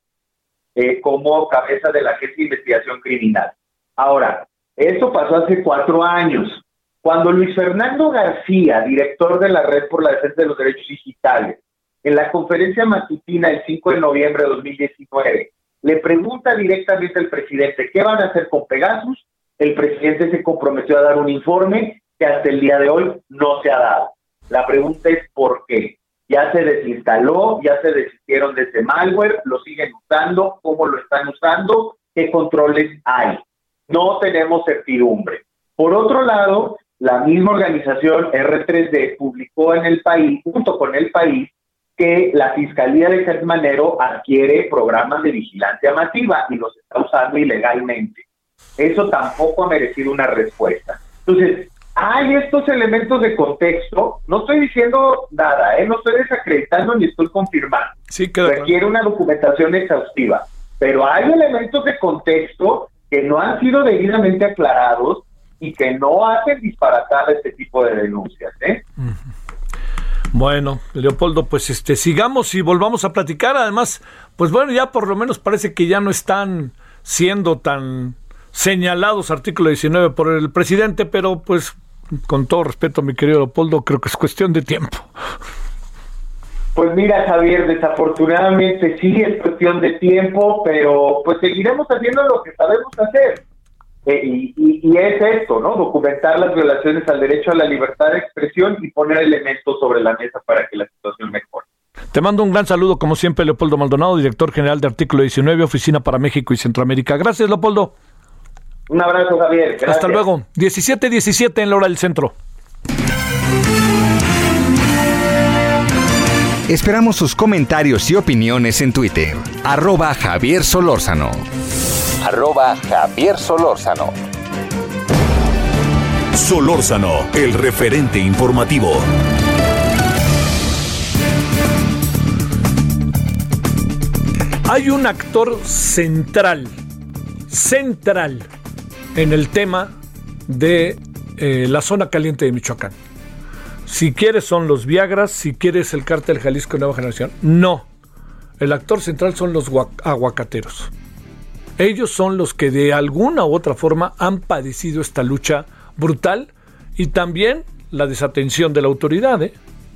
eh, como cabeza de la Agencia de Investigación Criminal. Ahora, esto pasó hace cuatro años. Cuando Luis Fernando García, director de la Red por la Defensa de los Derechos Digitales, en la conferencia matutina el 5 de noviembre de 2019, le pregunta directamente al presidente qué van a hacer con Pegasus, el presidente se comprometió a dar un informe que hasta el día de hoy no se ha dado. La pregunta es por qué. Ya se desinstaló, ya se desistieron de ese malware, lo siguen usando, cómo lo están usando, qué controles hay. No tenemos certidumbre. Por otro lado, la misma organización R3D publicó en el país, junto con el país, que la Fiscalía de Gertz Manero adquiere programas de vigilancia masiva y los está usando ilegalmente. Eso tampoco ha merecido una respuesta. Entonces, hay estos elementos de contexto. No estoy diciendo nada, ¿eh? no estoy desacreditando ni estoy confirmando. Sí, Requiere una documentación exhaustiva. Pero hay elementos de contexto que no han sido debidamente aclarados y que no hacen disparatar este tipo de denuncias. ¿eh? Bueno, Leopoldo, pues este, sigamos y volvamos a platicar. Además, pues bueno, ya por lo menos parece que ya no están siendo tan señalados artículo 19 por el presidente, pero pues con todo respeto, mi querido Leopoldo, creo que es cuestión de tiempo. Pues mira, Javier, desafortunadamente sí es cuestión de tiempo, pero pues seguiremos haciendo lo que sabemos hacer. Eh, y, es esto, ¿no? Documentar las violaciones al derecho a la libertad de expresión y poner elementos sobre la mesa para que la situación mejore. Te mando un gran saludo, como siempre, Leopoldo Maldonado, director general de Artículo 19, Oficina para México y Centroamérica. Gracias, Leopoldo. Un abrazo, Javier. Hasta luego. 17:17 en la hora del centro. Esperamos sus comentarios y opiniones en Twitter. Arroba Javier Solórzano. Arroba Javier Solórzano. Solórzano, el referente informativo. Hay un actor central, central en el tema de eh, la zona caliente de Michoacán. Si quieres son los Viagras, si quieres el cártel Jalisco Nueva Generación. No, el actor central son los aguacateros. Ellos son los que de alguna u otra forma han padecido esta lucha brutal y también la desatención de la autoridad. ¿eh?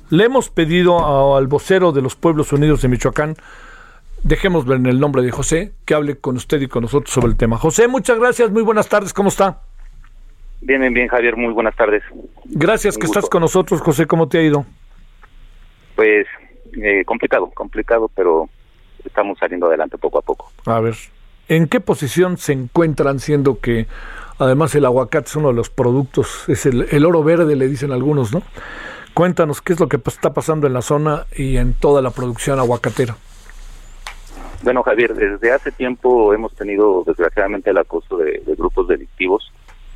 Le hemos pedido al vocero de los Pueblos Unidos de Michoacán, dejémoslo en el nombre de José, que hable con usted y con nosotros sobre el tema. José, muchas gracias, muy buenas tardes, ¿cómo está? Bien, bien, bien, Javier, muy buenas tardes. Gracias que estás con nosotros, José, ¿cómo te ha ido? Pues eh, complicado, complicado, pero estamos saliendo adelante poco a poco. A ver, ¿en qué posición se encuentran siendo que además el aguacate es uno de los productos, es el, el oro verde, le dicen algunos, ¿no? Cuéntanos qué es lo que está pasando en la zona y en toda la producción aguacatera. Bueno, Javier, desde hace tiempo hemos tenido desgraciadamente el acoso de, de grupos delictivos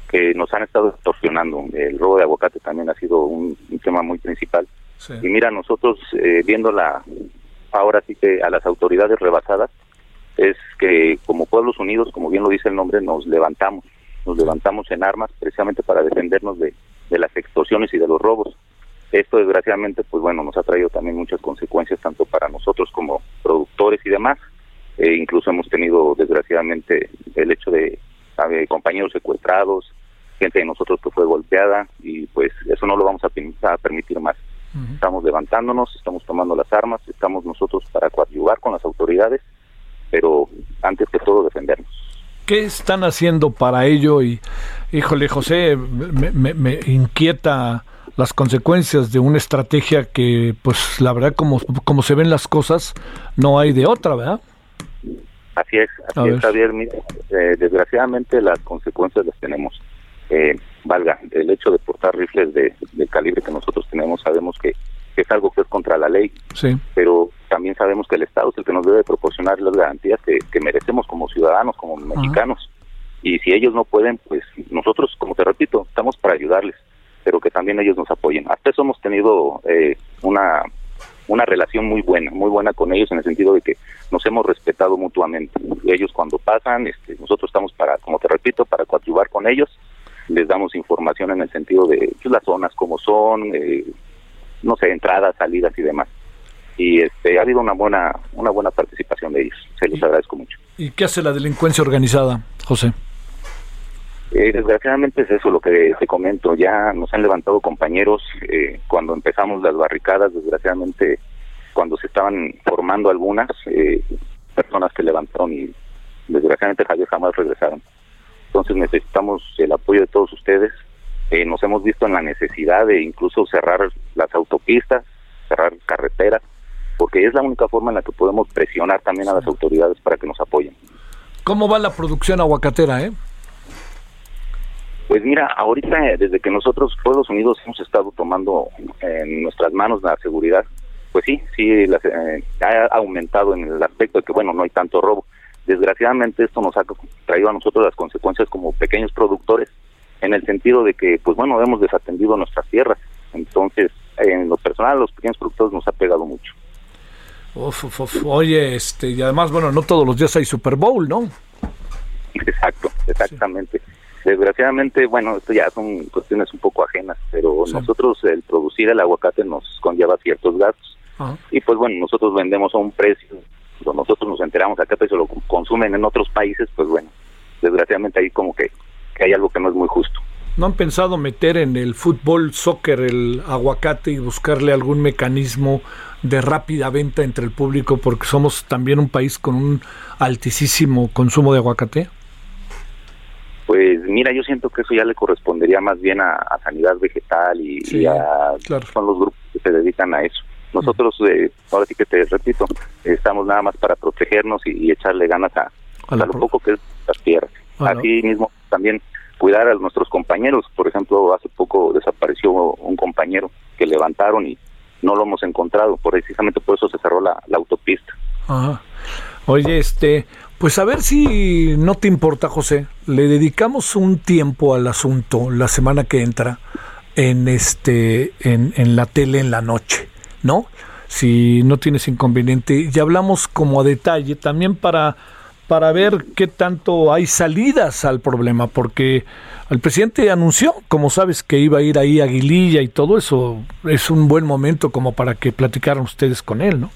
que nos han estado extorsionando. El robo de aguacate también ha sido un, un tema muy principal. Sí. Y mira, nosotros eh, viendo la, ahora sí que a las autoridades rebasadas, es que como Pueblos Unidos, como bien lo dice el nombre, nos levantamos, nos levantamos en armas precisamente para defendernos de, de las extorsiones y de los robos. Esto desgraciadamente, pues bueno, nos ha traído también muchas consecuencias tanto para nosotros como productores y demás. Eh, incluso hemos tenido desgraciadamente el hecho de sabe, compañeros secuestrados, gente de nosotros que fue golpeada y pues eso no lo vamos a, a permitir más. Estamos levantándonos, estamos tomando las armas, estamos nosotros para coadyuvar con las autoridades, pero antes que todo defendernos. ¿Qué están haciendo para ello? Y, híjole, José, me, me, me inquieta las consecuencias de una estrategia que, pues, la verdad, como, como se ven las cosas, no hay de otra, ¿verdad? Así es, así es, Javier. Eh, desgraciadamente las consecuencias las tenemos. Eh, valga, el hecho de portar rifles de, del calibre que nosotros tenemos, sabemos que, que es algo que es contra la ley, Sí. pero también sabemos que el Estado es el que nos debe proporcionar las garantías que, que merecemos como ciudadanos, como mexicanos. Y si ellos no pueden, pues nosotros, como te repito, estamos para ayudarles, pero que también ellos nos apoyen. Hasta eso hemos tenido eh, una una relación muy buena, muy buena con ellos en el sentido de que nos hemos respetado mutuamente. Ellos cuando pasan, este, nosotros estamos para, como te repito, para coadyuvar con ellos, les damos información en el sentido de pues, las zonas como son, eh, no sé, entradas, salidas y demás. Y este, ha habido una buena, una buena participación de ellos, se los agradezco mucho. ¿Y qué hace la delincuencia organizada, José? Eh, desgraciadamente es eso lo que te comento. Ya nos han levantado compañeros eh, cuando empezamos las barricadas. Desgraciadamente, cuando se estaban formando algunas eh, personas que levantaron y desgraciadamente jamás regresaron. Entonces necesitamos el apoyo de todos ustedes. Eh, nos hemos visto en la necesidad de incluso cerrar las autopistas, cerrar carreteras, porque es la única forma en la que podemos presionar también a las autoridades para que nos apoyen. ¿Cómo va la producción aguacatera, eh? Pues mira, ahorita eh, desde que nosotros, Pueblos Unidos, hemos estado tomando en nuestras manos la seguridad, pues sí, sí, las, eh, ha aumentado en el aspecto de que, bueno, no hay tanto robo. Desgraciadamente esto nos ha traído a nosotros las consecuencias como pequeños productores, en el sentido de que, pues bueno, hemos desatendido nuestras tierras. Entonces, en lo personal, a los pequeños productores nos ha pegado mucho. Uf, uf, uf. Oye, este, y además, bueno, no todos los días hay Super Bowl, ¿no? Exacto, exactamente. Desgraciadamente, bueno, esto ya son cuestiones un poco ajenas, pero Sí. nosotros el producir el aguacate nos conlleva ciertos gastos. Ajá. Y pues bueno, nosotros vendemos a un precio, cuando nosotros nos enteramos a qué precio lo consumen en otros países, pues bueno, desgraciadamente ahí como que, que hay algo que no es muy justo. ¿No han pensado meter en el fútbol, soccer, el aguacate y buscarle algún mecanismo de rápida venta entre el público porque somos también un país con un altísimo consumo de aguacate? Pues mira, yo siento que eso ya le correspondería más bien a, a sanidad vegetal y, Sí, y a claro. son los grupos que se dedican a eso. Nosotros, eh, ahora sí que te repito, estamos nada más para protegernos y, y echarle ganas a, A a lo poco que es las tierras. Bueno. Así mismo también cuidar a nuestros compañeros. Por ejemplo, hace poco desapareció un compañero que levantaron y no lo hemos encontrado, precisamente por eso se cerró la, autopista. Ajá. Oye, este, pues a ver si no te importa, José, le dedicamos un tiempo al asunto la semana que entra en este, en, la tele en la noche, ¿no? Si no tienes inconveniente, y hablamos como a detalle también para para ver qué tanto hay salidas al problema, porque el presidente anunció, como sabes, que iba a ir ahí a Aguililla y todo eso. Es un buen momento como para que platicaran ustedes con él, ¿no?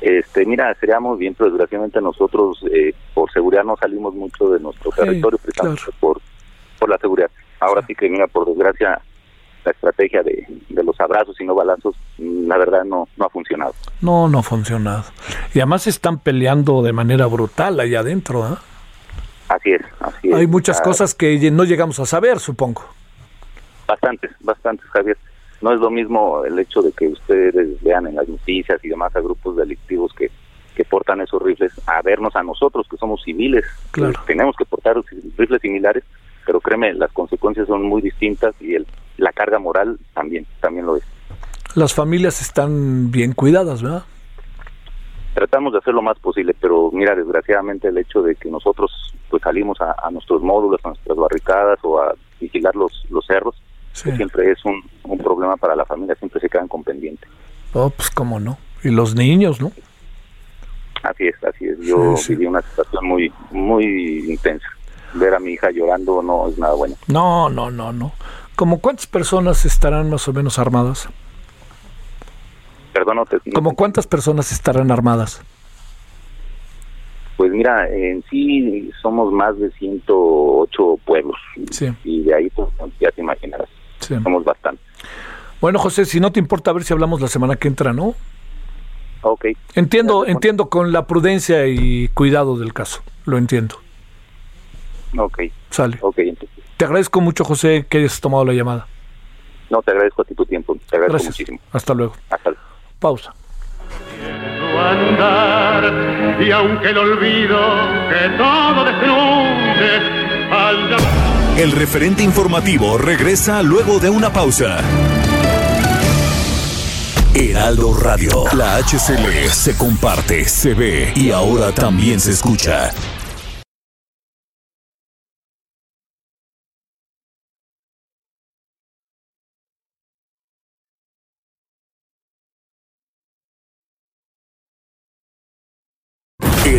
Este, mira, seríamos bien, pero desgraciadamente nosotros eh, por seguridad no salimos mucho de nuestro territorio, precisamente por, por la seguridad. Ahora sí que, mira, por desgracia, la estrategia de, los abrazos y no balazos, la verdad no, no ha funcionado. No, no ha funcionado. Y además están peleando de manera brutal allá adentro. ¿eh? Así es, así es. Hay muchas Ah, cosas que no llegamos a saber, supongo. Bastantes, bastantes, Javier. No es lo mismo el hecho de que ustedes vean en las noticias y demás a grupos delictivos que, que portan esos rifles, a vernos a nosotros que somos civiles, Claro. que tenemos que portar rifles similares, pero créeme, las consecuencias son muy distintas y el, la carga moral también, también lo es. Las familias están bien cuidadas, ¿verdad? Tratamos de hacer lo más posible, pero mira, desgraciadamente el hecho de que nosotros pues salimos a, a nuestros módulos, a nuestras barricadas o a vigilar los, los cerros, pues, siempre es un, un problema para la familia, siempre se quedan con pendiente. Oh, pues cómo no. Y los niños, ¿no? Así es, así es. Yo Sí, sí. viví una situación muy, muy intensa. Ver a mi hija llorando no es nada bueno. No, no, no, no. ¿Como cuántas personas estarán más o menos armadas? Perdón, no te- no ¿Como cuántas personas estarán armadas? Pues mira, en sí somos más de 108 pueblos. Sí. Y de ahí, pues, ya te imaginarás. Sí. Somos bastantes. Bueno, José, si no te importa, a ver si hablamos la semana que entra, ¿no? Ok. Entiendo, entiendo con la prudencia y cuidado del caso. Lo entiendo. Ok. Sale. Ok, entonces. Te agradezco mucho, José, que hayas tomado la llamada. No, te agradezco a ti tu tiempo. Te agradezco Gracias. muchísimo. Hasta luego. Hasta luego. Pausa. andar y aunque el olvido que todo destruye al El referente informativo regresa luego de una pausa. Heraldo Radio. La HCL se comparte, se ve y ahora también se escucha.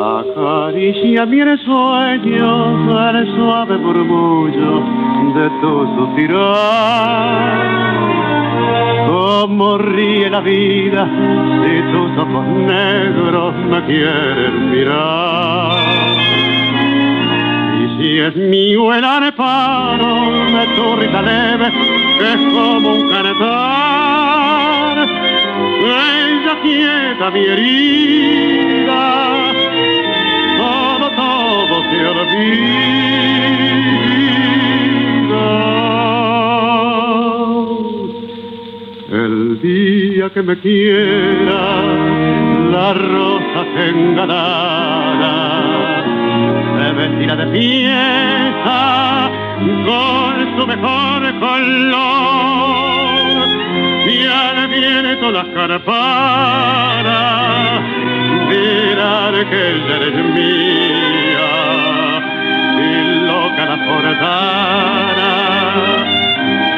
Acaricia mi sueño al suave murmullo de tu suspirar. Como ríe la vida si tus ojos negros me quieren mirar. Y si es mío el arparo de tu risa leve, es como un cantar. Ella quieta mi herida, todo se olvida. El día que me quiera, la rosa se engalara, se vestirá de fiesta con su mejor color. Y al viento las carparas dirán que eres mía portara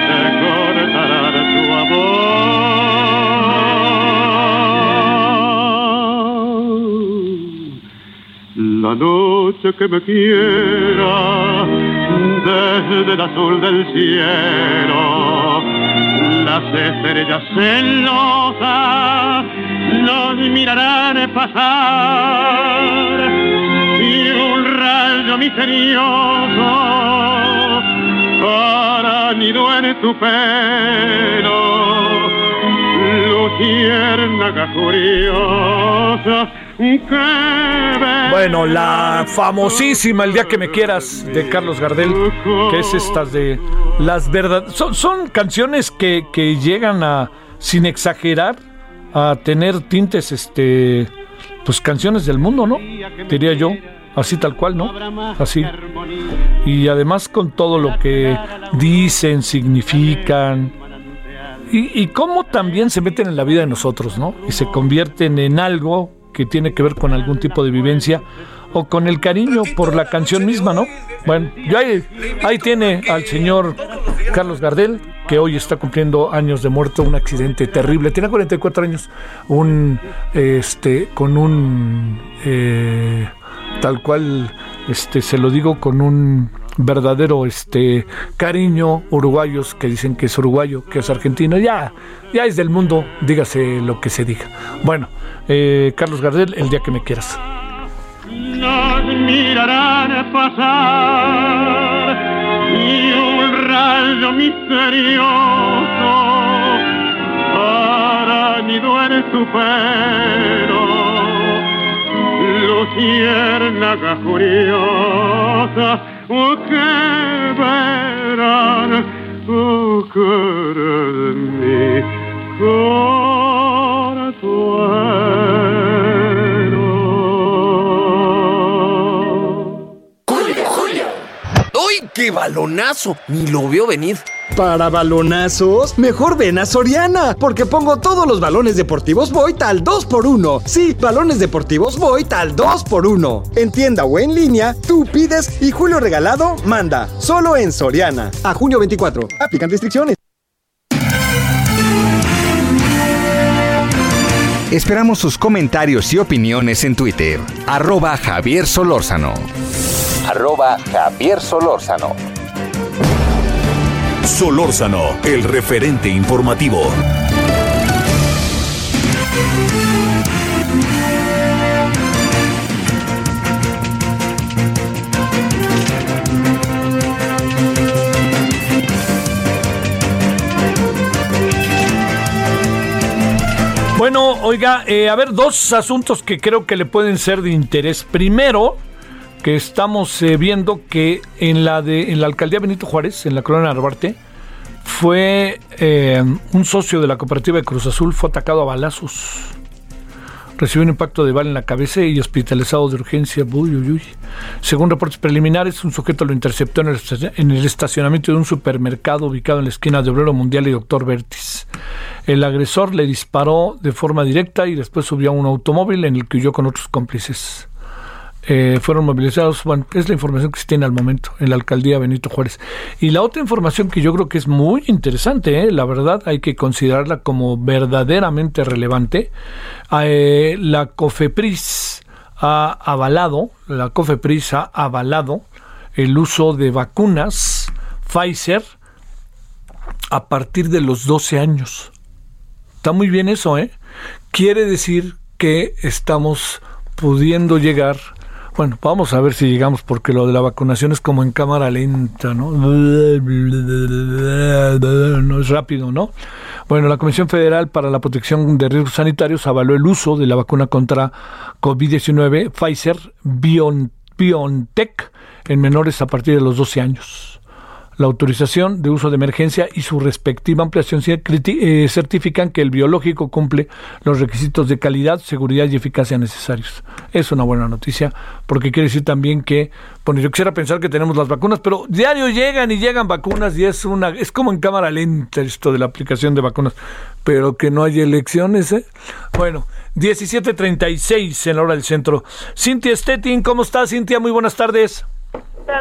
se cortará tu amor. La noche que me quiera desde el azul del cielo las estrellas celosas nos mirarán pasar y un rayo misterioso para nido en tu pelo Bueno, la famosísima El día que me quieras de Carlos Gardel, que es estas de las verdades. Son, son canciones que, que llegan a, sin exagerar, a tener tintes, este, pues canciones del mundo, ¿no? Diría yo, así tal cual, ¿no? Así. Y además con todo lo que dicen, significan. Y, y cómo también se meten en la vida de nosotros, ¿no? Y se convierten en algo que tiene que ver con algún tipo de vivencia o con el cariño por la canción misma, ¿no? Bueno, yo ahí, ahí tiene al señor Carlos Gardel, que hoy está cumpliendo años de muerto, un accidente terrible, tiene 44 años, un, este, con un, eh, tal cual, este, se lo digo con un verdadero este cariño uruguayos que dicen que es uruguayo que es argentino ya ya es del mundo dígase lo que se diga. Bueno eh, Carlos Gardel el día que me quieras. Nos mirarán pasar y un rayo misterioso hará nido en pelo luciérnaga furiosa o que ¡Julio, Julio! ¡Uy, qué balonazo! Ni lo vio venir. Para balonazos, mejor ven a Soriana, porque pongo todos los balones deportivos Voit al 2x1. Sí, balones deportivos Voit al 2x1. En tienda o en línea, tú pides y Julio Regalado manda. Solo en Soriana. A junio 24. Aplican restricciones. Esperamos sus comentarios y opiniones en Twitter. Arroba Javier Solórzano. Arroba Javier Solórzano. Solórzano, el referente informativo. Bueno, oiga, eh, a ver, dos asuntos que creo que le pueden ser de interés. Primero, que estamos eh, viendo que en la de en la alcaldía Benito Juárez, en la colonia Narvarte, fue eh, un socio de la cooperativa de Cruz Azul fue atacado a balazos. Recibió un impacto de bala en la cabeza y hospitalizado de urgencia. Uy, uy, uy. Según reportes preliminares, un sujeto lo interceptó en el, estaci- en el estacionamiento de un supermercado ubicado en la esquina de Obrero Mundial y Doctor Vértiz. El agresor le disparó de forma directa y después subió a un automóvil en el que huyó con otros cómplices. Eh, fueron movilizados, bueno, es la información que se tiene al momento en la alcaldía Benito Juárez. Y la otra información que yo creo que es muy interesante, eh, la verdad hay que considerarla como verdaderamente relevante, eh, la COFEPRIS ha avalado, la COFEPRIS ha avalado el uso de vacunas Pfizer a partir de los 12 años. Está muy bien eso, ¿eh? Quiere decir que estamos pudiendo llegar. Bueno, vamos a ver si llegamos, porque lo de la vacunación es como en cámara lenta, ¿no? No es rápido, ¿no? Bueno, la Comisión Federal para la Protección de Riesgos Sanitarios avaló el uso de la vacuna contra COVID-19 Pfizer Bion- BioNTech en menores a partir de los 12 años. La autorización de uso de emergencia y su respectiva ampliación eh, certifican que el biológico cumple los requisitos de calidad, seguridad y eficacia necesarios. Es una buena noticia porque quiere decir también que, bueno, yo quisiera pensar que tenemos las vacunas, pero diario llegan y llegan vacunas y es una, es como en cámara lenta esto de la aplicación de vacunas, pero que no hay elecciones, ¿eh? Bueno, 17:36 en la hora del centro. Cintia Stettin, ¿cómo estás, Cintia? Muy buenas tardes.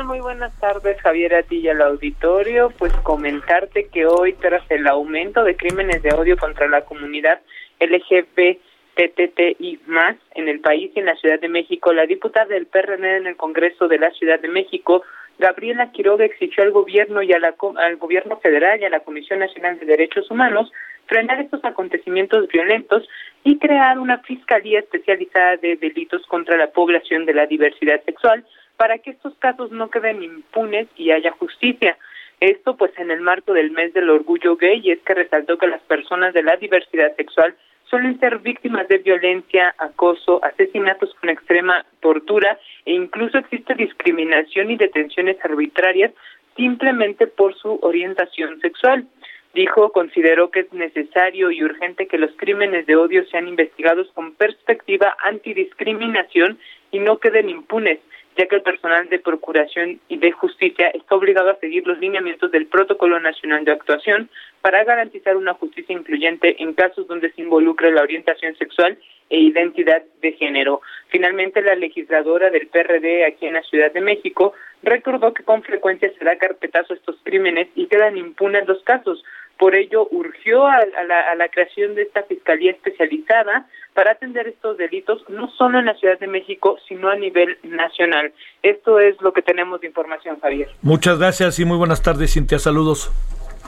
Muy buenas tardes, Javier, a ti y al auditorio. Pues comentarte que hoy, tras el aumento de crímenes de odio contra la comunidad LGBTTI más en el país y en la Ciudad de México, la diputada del PRN en el Congreso de la Ciudad de México, Gabriela Quiroga, exigió al gobierno y a la, al gobierno federal y a la Comisión Nacional de Derechos Humanos frenar estos acontecimientos violentos y crear una fiscalía especializada de delitos contra la población de la diversidad sexual para que estos casos no queden impunes y haya justicia. Esto pues en el marco del mes del orgullo gay y es que resaltó que las personas de la diversidad sexual suelen ser víctimas de violencia, acoso, asesinatos con extrema tortura e incluso existe discriminación y detenciones arbitrarias simplemente por su orientación sexual. Dijo, consideró que es necesario y urgente que los crímenes de odio sean investigados con perspectiva antidiscriminación y no queden impunes, ya que el personal de Procuración y de Justicia está obligado a seguir los lineamientos del Protocolo Nacional de Actuación para garantizar una justicia incluyente en casos donde se involucre la orientación sexual e identidad de género. Finalmente, la legisladora del PRD aquí en la Ciudad de México recordó que con frecuencia se da carpetazo a estos crímenes y quedan impunes los casos. Por ello, urgió a, la, a la creación de esta Fiscalía especializada para atender estos delitos, no solo en la Ciudad de México, sino a nivel nacional. Esto es lo que tenemos de información, Javier. Muchas gracias y muy buenas tardes, Cintia. Saludos.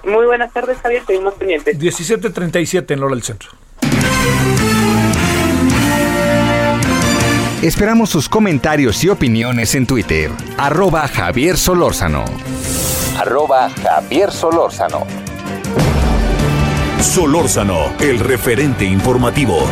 Muy buenas tardes, Javier. Seguimos pendientes. 17.37 en Lola del Centro. Esperamos sus comentarios y opiniones en Twitter. Arroba Javier Solórzano. Arroba Javier Solórzano. Solórzano, el referente informativo.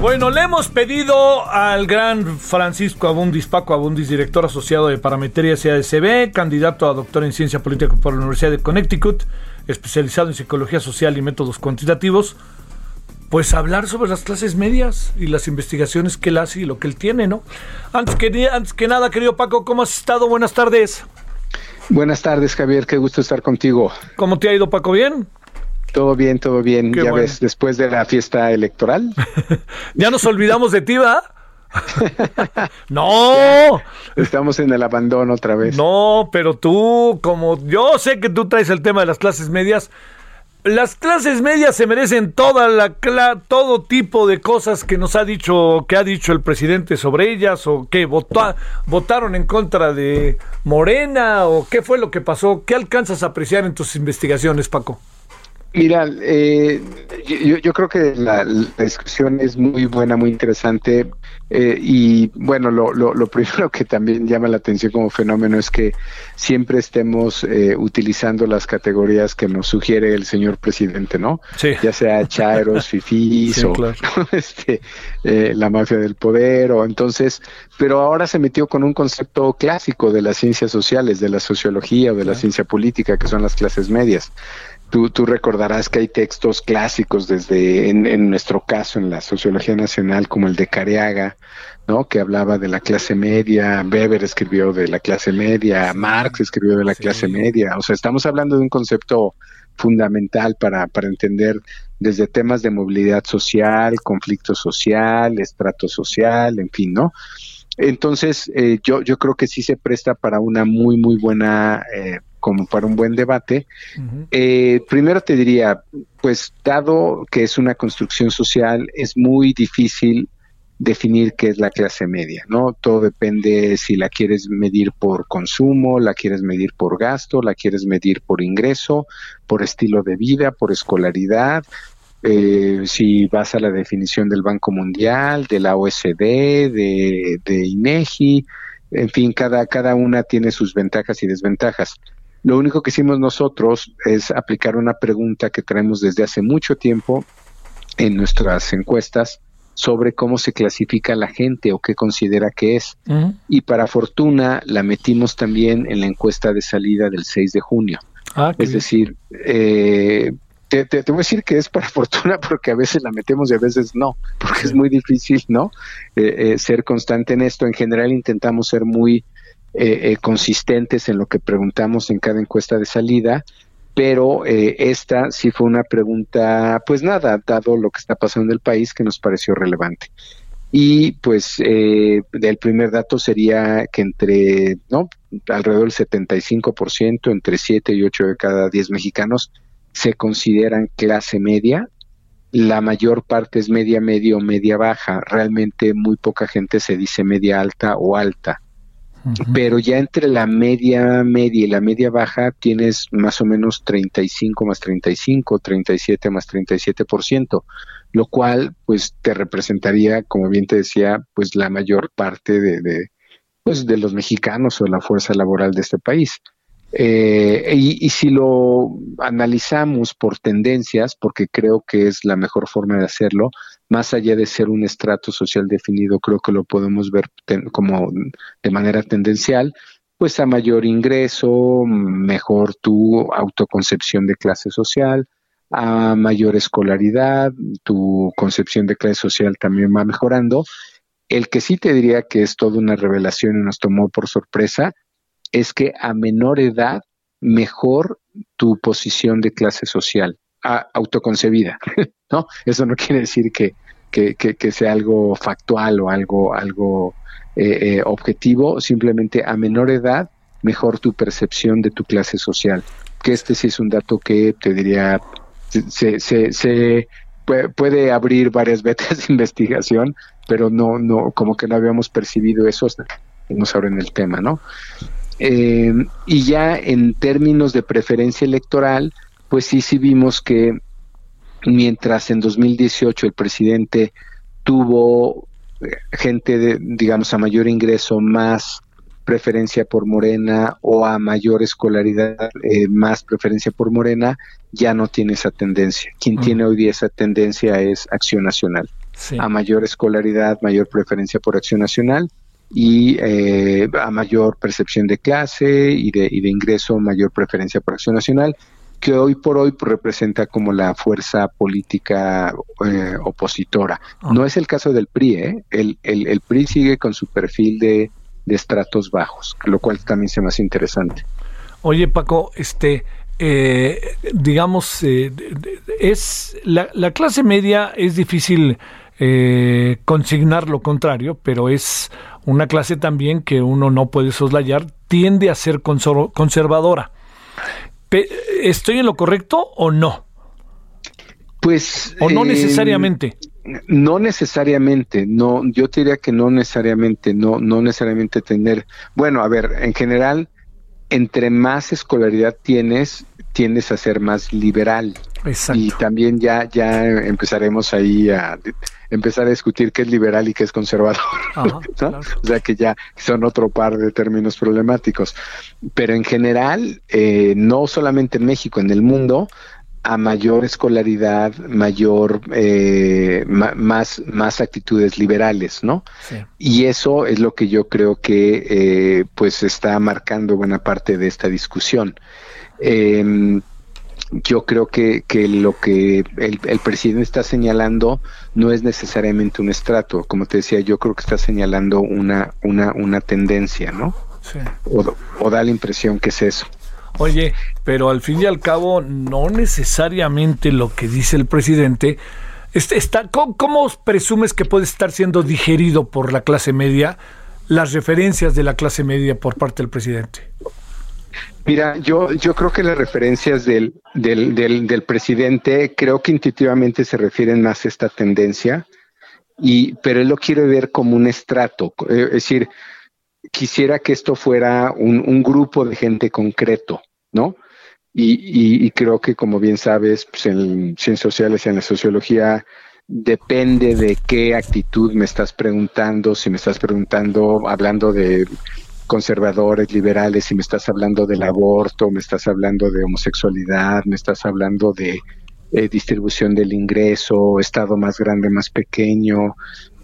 Bueno, le hemos pedido al gran Francisco Abundis, Paco Abundis, director asociado de Parametría CADCB, candidato a doctor en ciencia política por la Universidad de Connecticut, especializado en psicología social y métodos cuantitativos, pues hablar sobre las clases medias y las investigaciones que él hace y lo que él tiene, ¿no? Antes que, antes que nada, querido Paco, ¿cómo has estado? Buenas tardes. Buenas tardes, Javier, qué gusto estar contigo. ¿Cómo te ha ido, Paco? ¿Bien? Todo bien, todo bien. ya ves, después de la fiesta electoral. ya nos olvidamos de ti, ¿va? no. Estamos en el abandono otra vez. No, pero tú, como yo sé que tú traes el tema de las clases medias, las clases medias se merecen toda la todo tipo de cosas que nos ha dicho que ha dicho el presidente sobre ellas o que votaron en contra de Morena o qué fue lo que pasó. ¿Qué alcanzas a apreciar en tus investigaciones, Paco? Mira, eh, yo, creo que la, discusión es muy buena, muy interesante. Eh, y bueno, lo, lo, primero que también llama la atención como fenómeno es que siempre estemos eh, utilizando las categorías que nos sugiere el señor presidente, ¿no? Sí. Ya sea chairos, fifís o este, la mafia del poder, o entonces, pero ahora se metió con un concepto clásico de las ciencias sociales, de la sociología o de la ciencia política, que son las clases medias. Tú, recordarás que hay textos clásicos desde, en, nuestro caso, en la sociología nacional, como el de Careaga, ¿no? que hablaba de la clase media, Weber escribió de la clase media, Marx escribió de la clase media. O sea, estamos hablando de un concepto fundamental para, para entender desde temas de movilidad social, conflicto social, estrato social, en fin, ¿no? Entonces, eh, yo, yo creo que sí se presta para una muy, muy buena eh, como para un buen debate. Eh, primero te diría, pues dado que es una construcción social, es muy difícil definir qué es la clase media, ¿no? Todo depende si la quieres medir por consumo, la quieres medir por gasto, la quieres medir por ingreso, por estilo de vida, por escolaridad, eh, si vas a la definición del Banco Mundial, de la OSD, de, de INEGI, en fin, cada, cada una tiene sus ventajas y desventajas. Lo único que hicimos nosotros es aplicar una pregunta que traemos desde hace mucho tiempo en nuestras encuestas sobre cómo se clasifica la gente o qué considera que es. Y para fortuna la metimos también en la encuesta de salida del 6 de junio. Ah, es decir, eh, te, te, voy a decir que es para fortuna porque a veces la metemos y a veces no, porque es muy difícil, ¿no? Eh, eh, ser constante en esto. En general intentamos ser muy eh, eh, consistentes en lo que preguntamos en cada encuesta de salida, pero eh, esta sí fue una pregunta, pues nada, dado lo que está pasando en el país, que nos pareció relevante. Y pues eh, el primer dato sería que entre, ¿no? Alrededor del 75%, entre 7 y 8 de cada 10 mexicanos se consideran clase media. La mayor parte es media, medio, media baja. Realmente muy poca gente se dice media alta o alta pero ya entre la media media y la media baja tienes más o menos 35 más 35, 37 más 37%, lo cual pues te representaría, como bien te decía, pues la mayor parte de, de pues de los mexicanos o la fuerza laboral de este país. Eh, y, si lo analizamos por tendencias, porque creo que es la mejor forma de hacerlo, más allá de ser un estrato social definido, creo que lo podemos ver como de manera tendencial, pues a mayor ingreso, mejor tu autoconcepción de clase social, a mayor escolaridad, tu concepción de clase social también va mejorando. El que sí te diría que es toda una revelación y nos tomó por sorpresa es que a menor edad mejor tu posición de clase social, autoconcebida, ¿no? Eso no quiere decir que, que, sea algo factual o algo, algo eh, eh, objetivo, simplemente a menor edad mejor tu percepción de tu clase social. Que este sí es un dato que te diría, se, se, puede, abrir varias veces de investigación, pero no, no, como que no habíamos percibido eso hasta que nos abren el tema, ¿no? Eh, y ya en términos de preferencia electoral, pues sí, sí vimos que mientras en 2018 el presidente tuvo eh, gente, de, digamos, a mayor ingreso, más preferencia por Morena o a mayor escolaridad, eh, más preferencia por Morena, ya no tiene esa tendencia. Quien tiene hoy día esa tendencia es Acción Nacional. A mayor escolaridad, mayor preferencia por Acción Nacional y eh, a mayor percepción de clase y de, y de ingreso, mayor preferencia por Acción Nacional, que hoy por hoy representa como la fuerza política eh, opositora. Ah. No es el caso del PRI, ¿eh? el, el, el, PRI sigue con su perfil de, de estratos bajos, lo cual también se me hace interesante. Oye Paco, este, eh, digamos, es la, la, clase media es difícil consignar lo contrario, pero es una clase también que uno no puede soslayar, tiende a ser conservadora. ¿Estoy en lo correcto o no? Pues. ¿O no eh, necesariamente? No necesariamente, no, yo te diría que no necesariamente, no, no necesariamente tener, bueno, a ver, en general, entre más escolaridad tienes, tiendes a ser más liberal. Exacto. Y también ya, ya empezaremos ahí a empezar a discutir qué es liberal y qué es conservador. O sea que ya son otro par de términos problemáticos. Pero en general, eh, no solamente en México, en el mundo, a mayor escolaridad, mayor, eh, más, más actitudes liberales, ¿no? Y eso es lo que yo creo que eh, pues está marcando buena parte de esta discusión. Eh, yo creo que, que lo que el, presidente está señalando no es necesariamente un estrato, como te decía, yo creo que está señalando una, una, una tendencia, ¿no? Sí. O, da la impresión que es eso. Oye, pero al fin y al cabo, no necesariamente lo que dice el presidente este, está, ¿cómo, ¿cómo, presumes que puede estar siendo digerido por la clase media las referencias de la clase media por parte del presidente? Mira, yo, yo creo que las referencias del, del, del, presidente creo que intuitivamente se refieren más a esta tendencia, y, pero él lo quiere ver como un estrato, eh, es decir, quisiera que esto fuera un, un grupo de gente concreto, ¿no? Y, y, creo que, como bien sabes, pues en ciencias sociales y en la sociología, depende de qué actitud me estás preguntando, si me estás preguntando, hablando de conservadores, liberales, si me estás hablando del aborto, me estás hablando de homosexualidad, me estás hablando de eh, distribución del ingreso, estado más grande, más pequeño,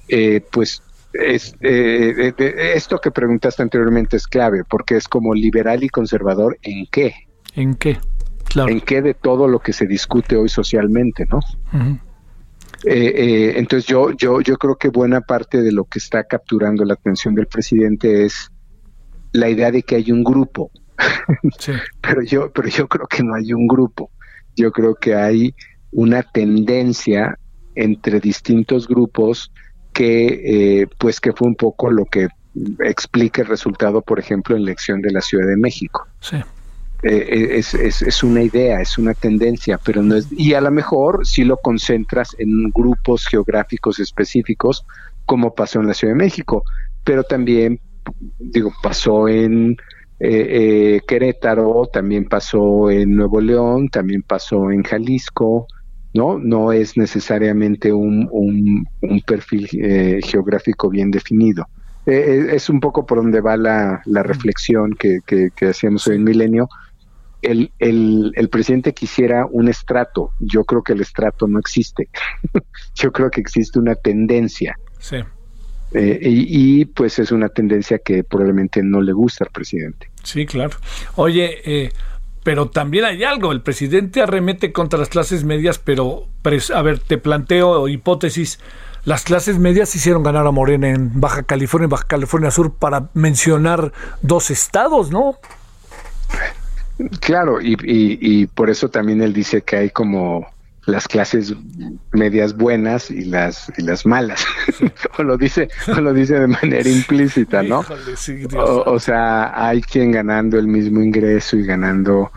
eh, pues es, eh, esto que preguntaste anteriormente es clave, porque es como liberal y conservador en qué. ¿En qué? Claro. ¿En qué de todo lo que se discute hoy socialmente, no? entonces yo, yo, yo creo que buena parte de lo que está capturando la atención del presidente es la idea de que hay un grupo. pero yo, pero yo creo que no hay un grupo. Yo creo que hay una tendencia entre distintos grupos que, eh, pues, que fue un poco lo que explica el resultado, por ejemplo, en la elección de la Ciudad de México. Sí. Eh, es, es, es, una idea, es una tendencia, pero no es, y a lo mejor si lo concentras en grupos geográficos específicos, como pasó en la Ciudad de México, pero también digo, pasó en eh, eh, Querétaro, también pasó en Nuevo León, también pasó en Jalisco, ¿no? No es necesariamente un, un, perfil eh, geográfico bien definido. eh, es un poco por donde va la, la reflexión que, que, hacíamos hoy en Milenio. El, el, el, presidente quisiera un estrato. Yo creo que el estrato no existe. Yo creo que existe una tendencia. Sí. Eh, y, pues es una tendencia que probablemente no le gusta al presidente. Sí, claro. Oye, eh, pero también hay algo. El presidente arremete contra las clases medias, pero, a ver, te planteo hipótesis las clases medias hicieron ganar a Morena en Baja California y Baja California Sur para mencionar dos estados, ¿no? Claro, y, y, por eso también él dice que hay como las clases medias buenas y las y las malas. O lo dice o lo dice de manera implícita no o, sea hay quien ganando el mismo ingreso y ganando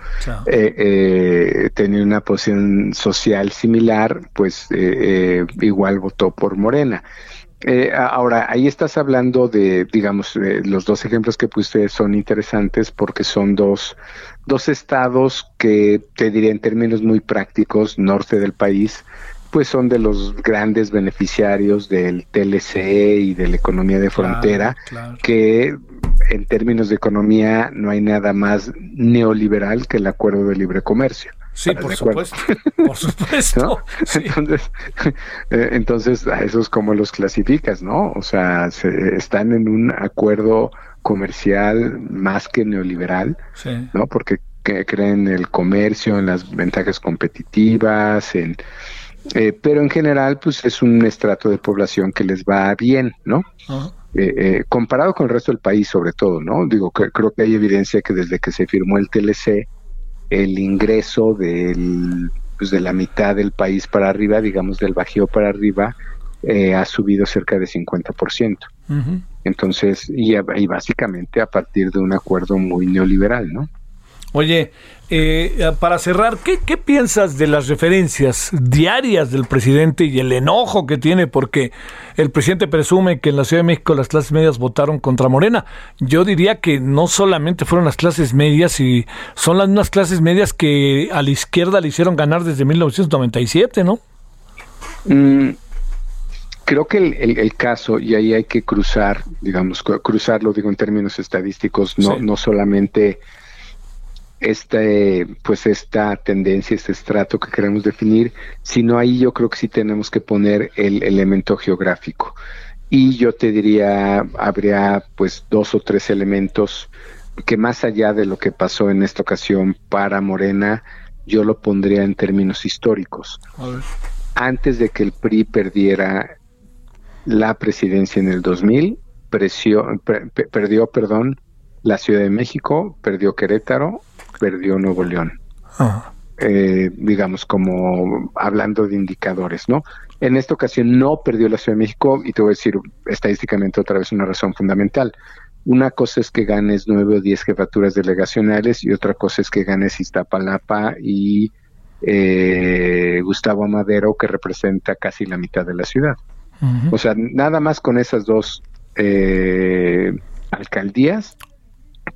eh, eh, tener una posición social similar pues eh, eh igual votó por Morena eh, ahora, ahí estás hablando de, digamos, los dos ejemplos que puse son interesantes porque son dos, dos estados que, te diré en términos muy prácticos, norte del país, pues son de los grandes beneficiarios del TLC y de la economía de frontera, que en términos de economía no hay nada más neoliberal que el acuerdo de libre comercio. Sí, por supuesto, por supuesto. Entonces, eh, entonces, a esos como los clasificas, ¿no? O sea, se, están en un acuerdo comercial más que neoliberal, ¿no? Porque creen en el comercio, en las ventajas competitivas, en eh, pero en general, pues es un estrato de población que les va bien, ¿no? Eh, comparado con el resto del país, sobre todo, ¿no? Digo, que, creo que hay evidencia que desde que se firmó el TLC, el ingreso del, pues de la mitad del país para arriba, digamos del Bajío para arriba, eh, ha subido cerca de 50%. Entonces, y, y, básicamente a partir de un acuerdo muy neoliberal, ¿no? Oye, eh, para cerrar, ¿qué, ¿qué, piensas de las referencias diarias del presidente y el enojo que tiene porque el presidente presume que en la Ciudad de México las clases medias votaron contra Morena? Yo diría que no solamente fueron las clases medias, y son las mismas clases medias que a la izquierda le hicieron ganar desde 1997, ¿no? Mm, creo que el, el, caso, y ahí hay que cruzar, digamos, cruzarlo, digo en términos estadísticos, no, no solamente este, pues esta tendencia, este estrato que queremos definir, sino ahí yo creo que sí tenemos que poner el elemento geográfico. Y yo te diría, habría pues dos o tres elementos que más allá de lo que pasó en esta ocasión para Morena, yo lo pondría en términos históricos. Antes de que el PRI perdiera la presidencia en el 2000, perdió, perdón, la Ciudad de México, perdió Querétaro, perdió Nuevo León. Eh, digamos, como hablando de indicadores, ¿no? En esta ocasión no perdió la Ciudad de México y te voy a decir estadísticamente otra vez una razón fundamental. Una cosa es que ganes nueve o diez jefaturas delegacionales y otra cosa es que ganes Iztapalapa y eh, Gustavo Madero, que representa casi la mitad de la ciudad. O sea, nada más con esas dos eh, alcaldías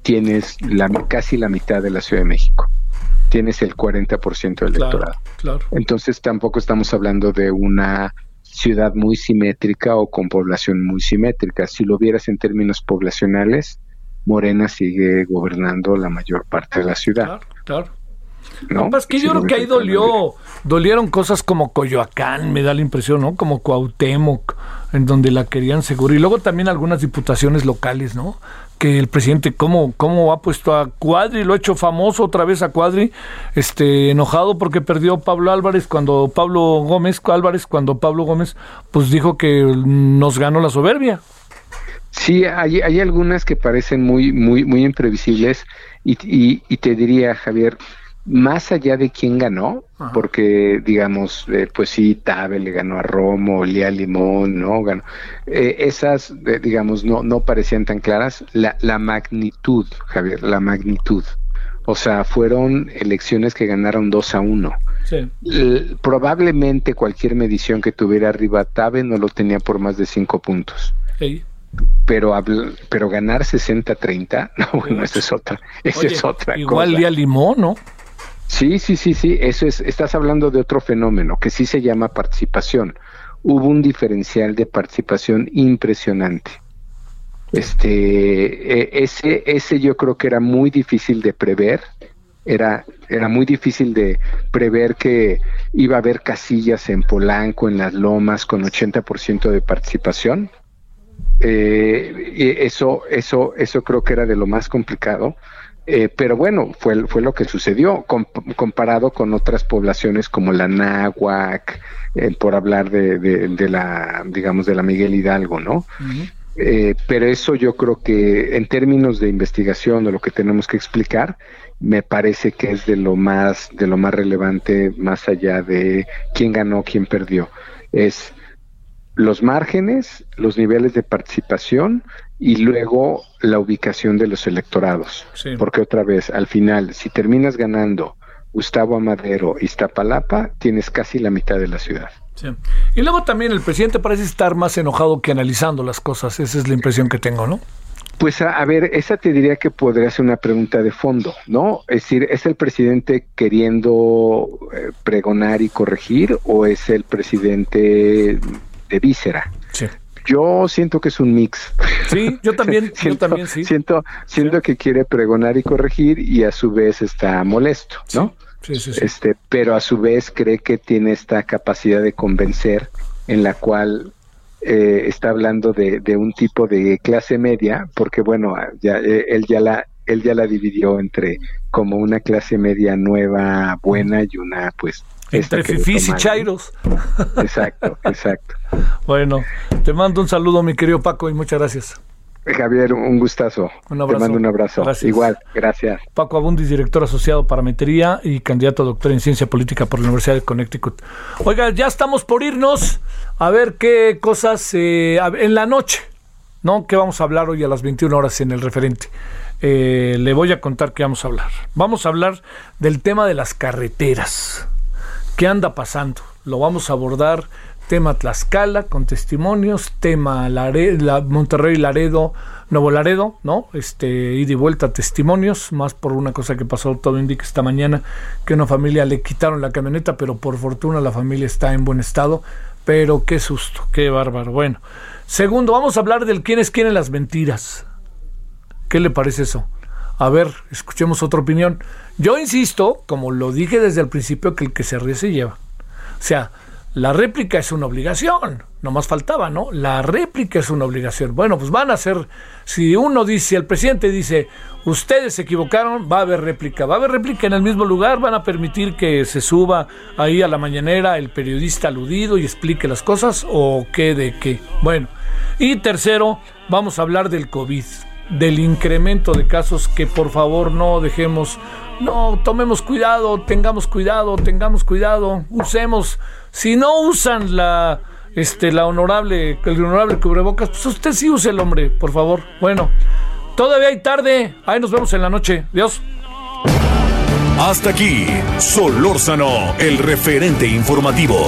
tienes la, casi la mitad de la Ciudad de México. Tienes el 40% del electorado. Entonces tampoco estamos hablando de una ciudad muy simétrica o con población muy simétrica. Si lo vieras en términos poblacionales, Morena sigue gobernando la mayor parte de la ciudad. Claro, ¿No? es que yo creo que ahí dolió, dolieron cosas como Coyoacán, me da la impresión, ¿no? Como Cuauhtémoc, en donde la querían seguro. Y luego también algunas diputaciones locales, ¿no? Que el presidente cómo, cómo ha puesto a Cuadri, lo ha hecho famoso otra vez a Cuadri, este, enojado porque perdió Pablo Álvarez cuando Pablo Gómez, Álvarez cuando Pablo Gómez pues dijo que nos ganó la soberbia. Sí, hay, hay algunas que parecen muy, muy, muy imprevisibles y, y, y te diría, Javier, más allá de quién ganó, porque digamos, eh, pues sí, Tabe le ganó a Romo, Lía Limón, ¿no? Ganó. Eh, esas, eh, digamos, no, no parecían tan claras. La, la magnitud, Javier, la magnitud. O sea, fueron elecciones que ganaron 2 a 1. Sí. probablemente cualquier medición que tuviera arriba Tabe no lo tenía por más de 5 puntos. Sí pero pero ganar 60-30, no, bueno, esa es otra, esa es otra igual Lía Limón, ¿no? Sí, sí, sí, sí, eso es, estás hablando de otro fenómeno que sí se llama participación. Hubo un diferencial de participación impresionante. Este, e, ese, ese yo creo que era muy difícil de prever. Era, era muy difícil de prever que iba a haber casillas en Polanco, en las Lomas, con 80% de participación. Eh, eso, eso, eso creo que era de lo más complicado. Eh, pero bueno, fue, fue lo que sucedió comparado con otras poblaciones como la Náhuac, eh, por hablar de, de, la, digamos, de la Miguel Hidalgo, ¿no? Eh, pero eso yo creo que en términos de investigación o lo que tenemos que explicar, me parece que es de lo más, de lo más relevante, más allá de quién ganó, quién perdió. Es los márgenes, los niveles de participación y luego la ubicación de los electorados. Porque otra vez, al final, si terminas ganando Gustavo Amadero y Iztapalapa, tienes casi la mitad de la ciudad. Y luego también el presidente parece estar más enojado que analizando las cosas. Esa es la impresión que tengo, ¿no? Pues a, ver, esa te diría que podría ser una pregunta de fondo, ¿no? Es decir, ¿es el presidente queriendo eh, pregonar y corregir o es el presidente de víscera? Sí. Yo siento que es un mix. Sí, yo también, siento, yo también sí. Siento, siento que quiere pregonar y corregir y a su vez está molesto, ¿no? Sí, sí, sí. Este, pero a su vez cree que tiene esta capacidad de convencer en la cual eh, está hablando de, de, un tipo de clase media, porque bueno, ya, eh, él ya la él ya la dividió entre como una clase media nueva, buena y una pues entre fifís y chairos. Exacto, exacto. bueno, te mando un saludo, mi querido Paco, y muchas gracias. Javier, un gustazo. Un abrazo. Te mando un abrazo. Igual, gracias. Paco Abundis, director asociado para Metería y candidato a doctor en ciencia política por la Universidad de Connecticut. Oiga, ya estamos por irnos a ver qué cosas eh, en la noche, ¿no? ¿Qué vamos a hablar hoy a las 21 horas en el referente? Eh, le voy a contar qué vamos a hablar. Vamos a hablar del tema de las carreteras. ¿Qué anda pasando? Lo vamos a abordar tema Tlaxcala con testimonios, tema la Monterrey Laredo, Nuevo Laredo, ¿no? Este, ida y vuelta testimonios, más por una cosa que pasó, todo indica esta mañana, que una familia le quitaron la camioneta, pero por fortuna la familia está en buen estado, pero qué susto, qué bárbaro. Bueno, segundo, vamos a hablar del quiénes quieren las mentiras. ¿Qué le parece eso? A ver, escuchemos otra opinión. Yo insisto, como lo dije desde el principio, que el que se ríe se lleva. O sea, la réplica es una obligación, no más faltaba, ¿no? La réplica es una obligación. Bueno, pues van a ser, si uno dice, el presidente dice, ustedes se equivocaron, va a haber réplica. Va a haber réplica en el mismo lugar, van a permitir que se suba ahí a la mañanera el periodista aludido y explique las cosas o qué de qué. Bueno, y tercero, vamos a hablar del COVID del incremento de casos que por favor no dejemos, no tomemos cuidado, tengamos cuidado, tengamos cuidado, usemos, si no usan la este la honorable el honorable cubrebocas, pues usted sí use el hombre, por favor. Bueno, todavía hay tarde, ahí nos vemos en la noche. Dios. Hasta aquí, Solórzano, el referente informativo.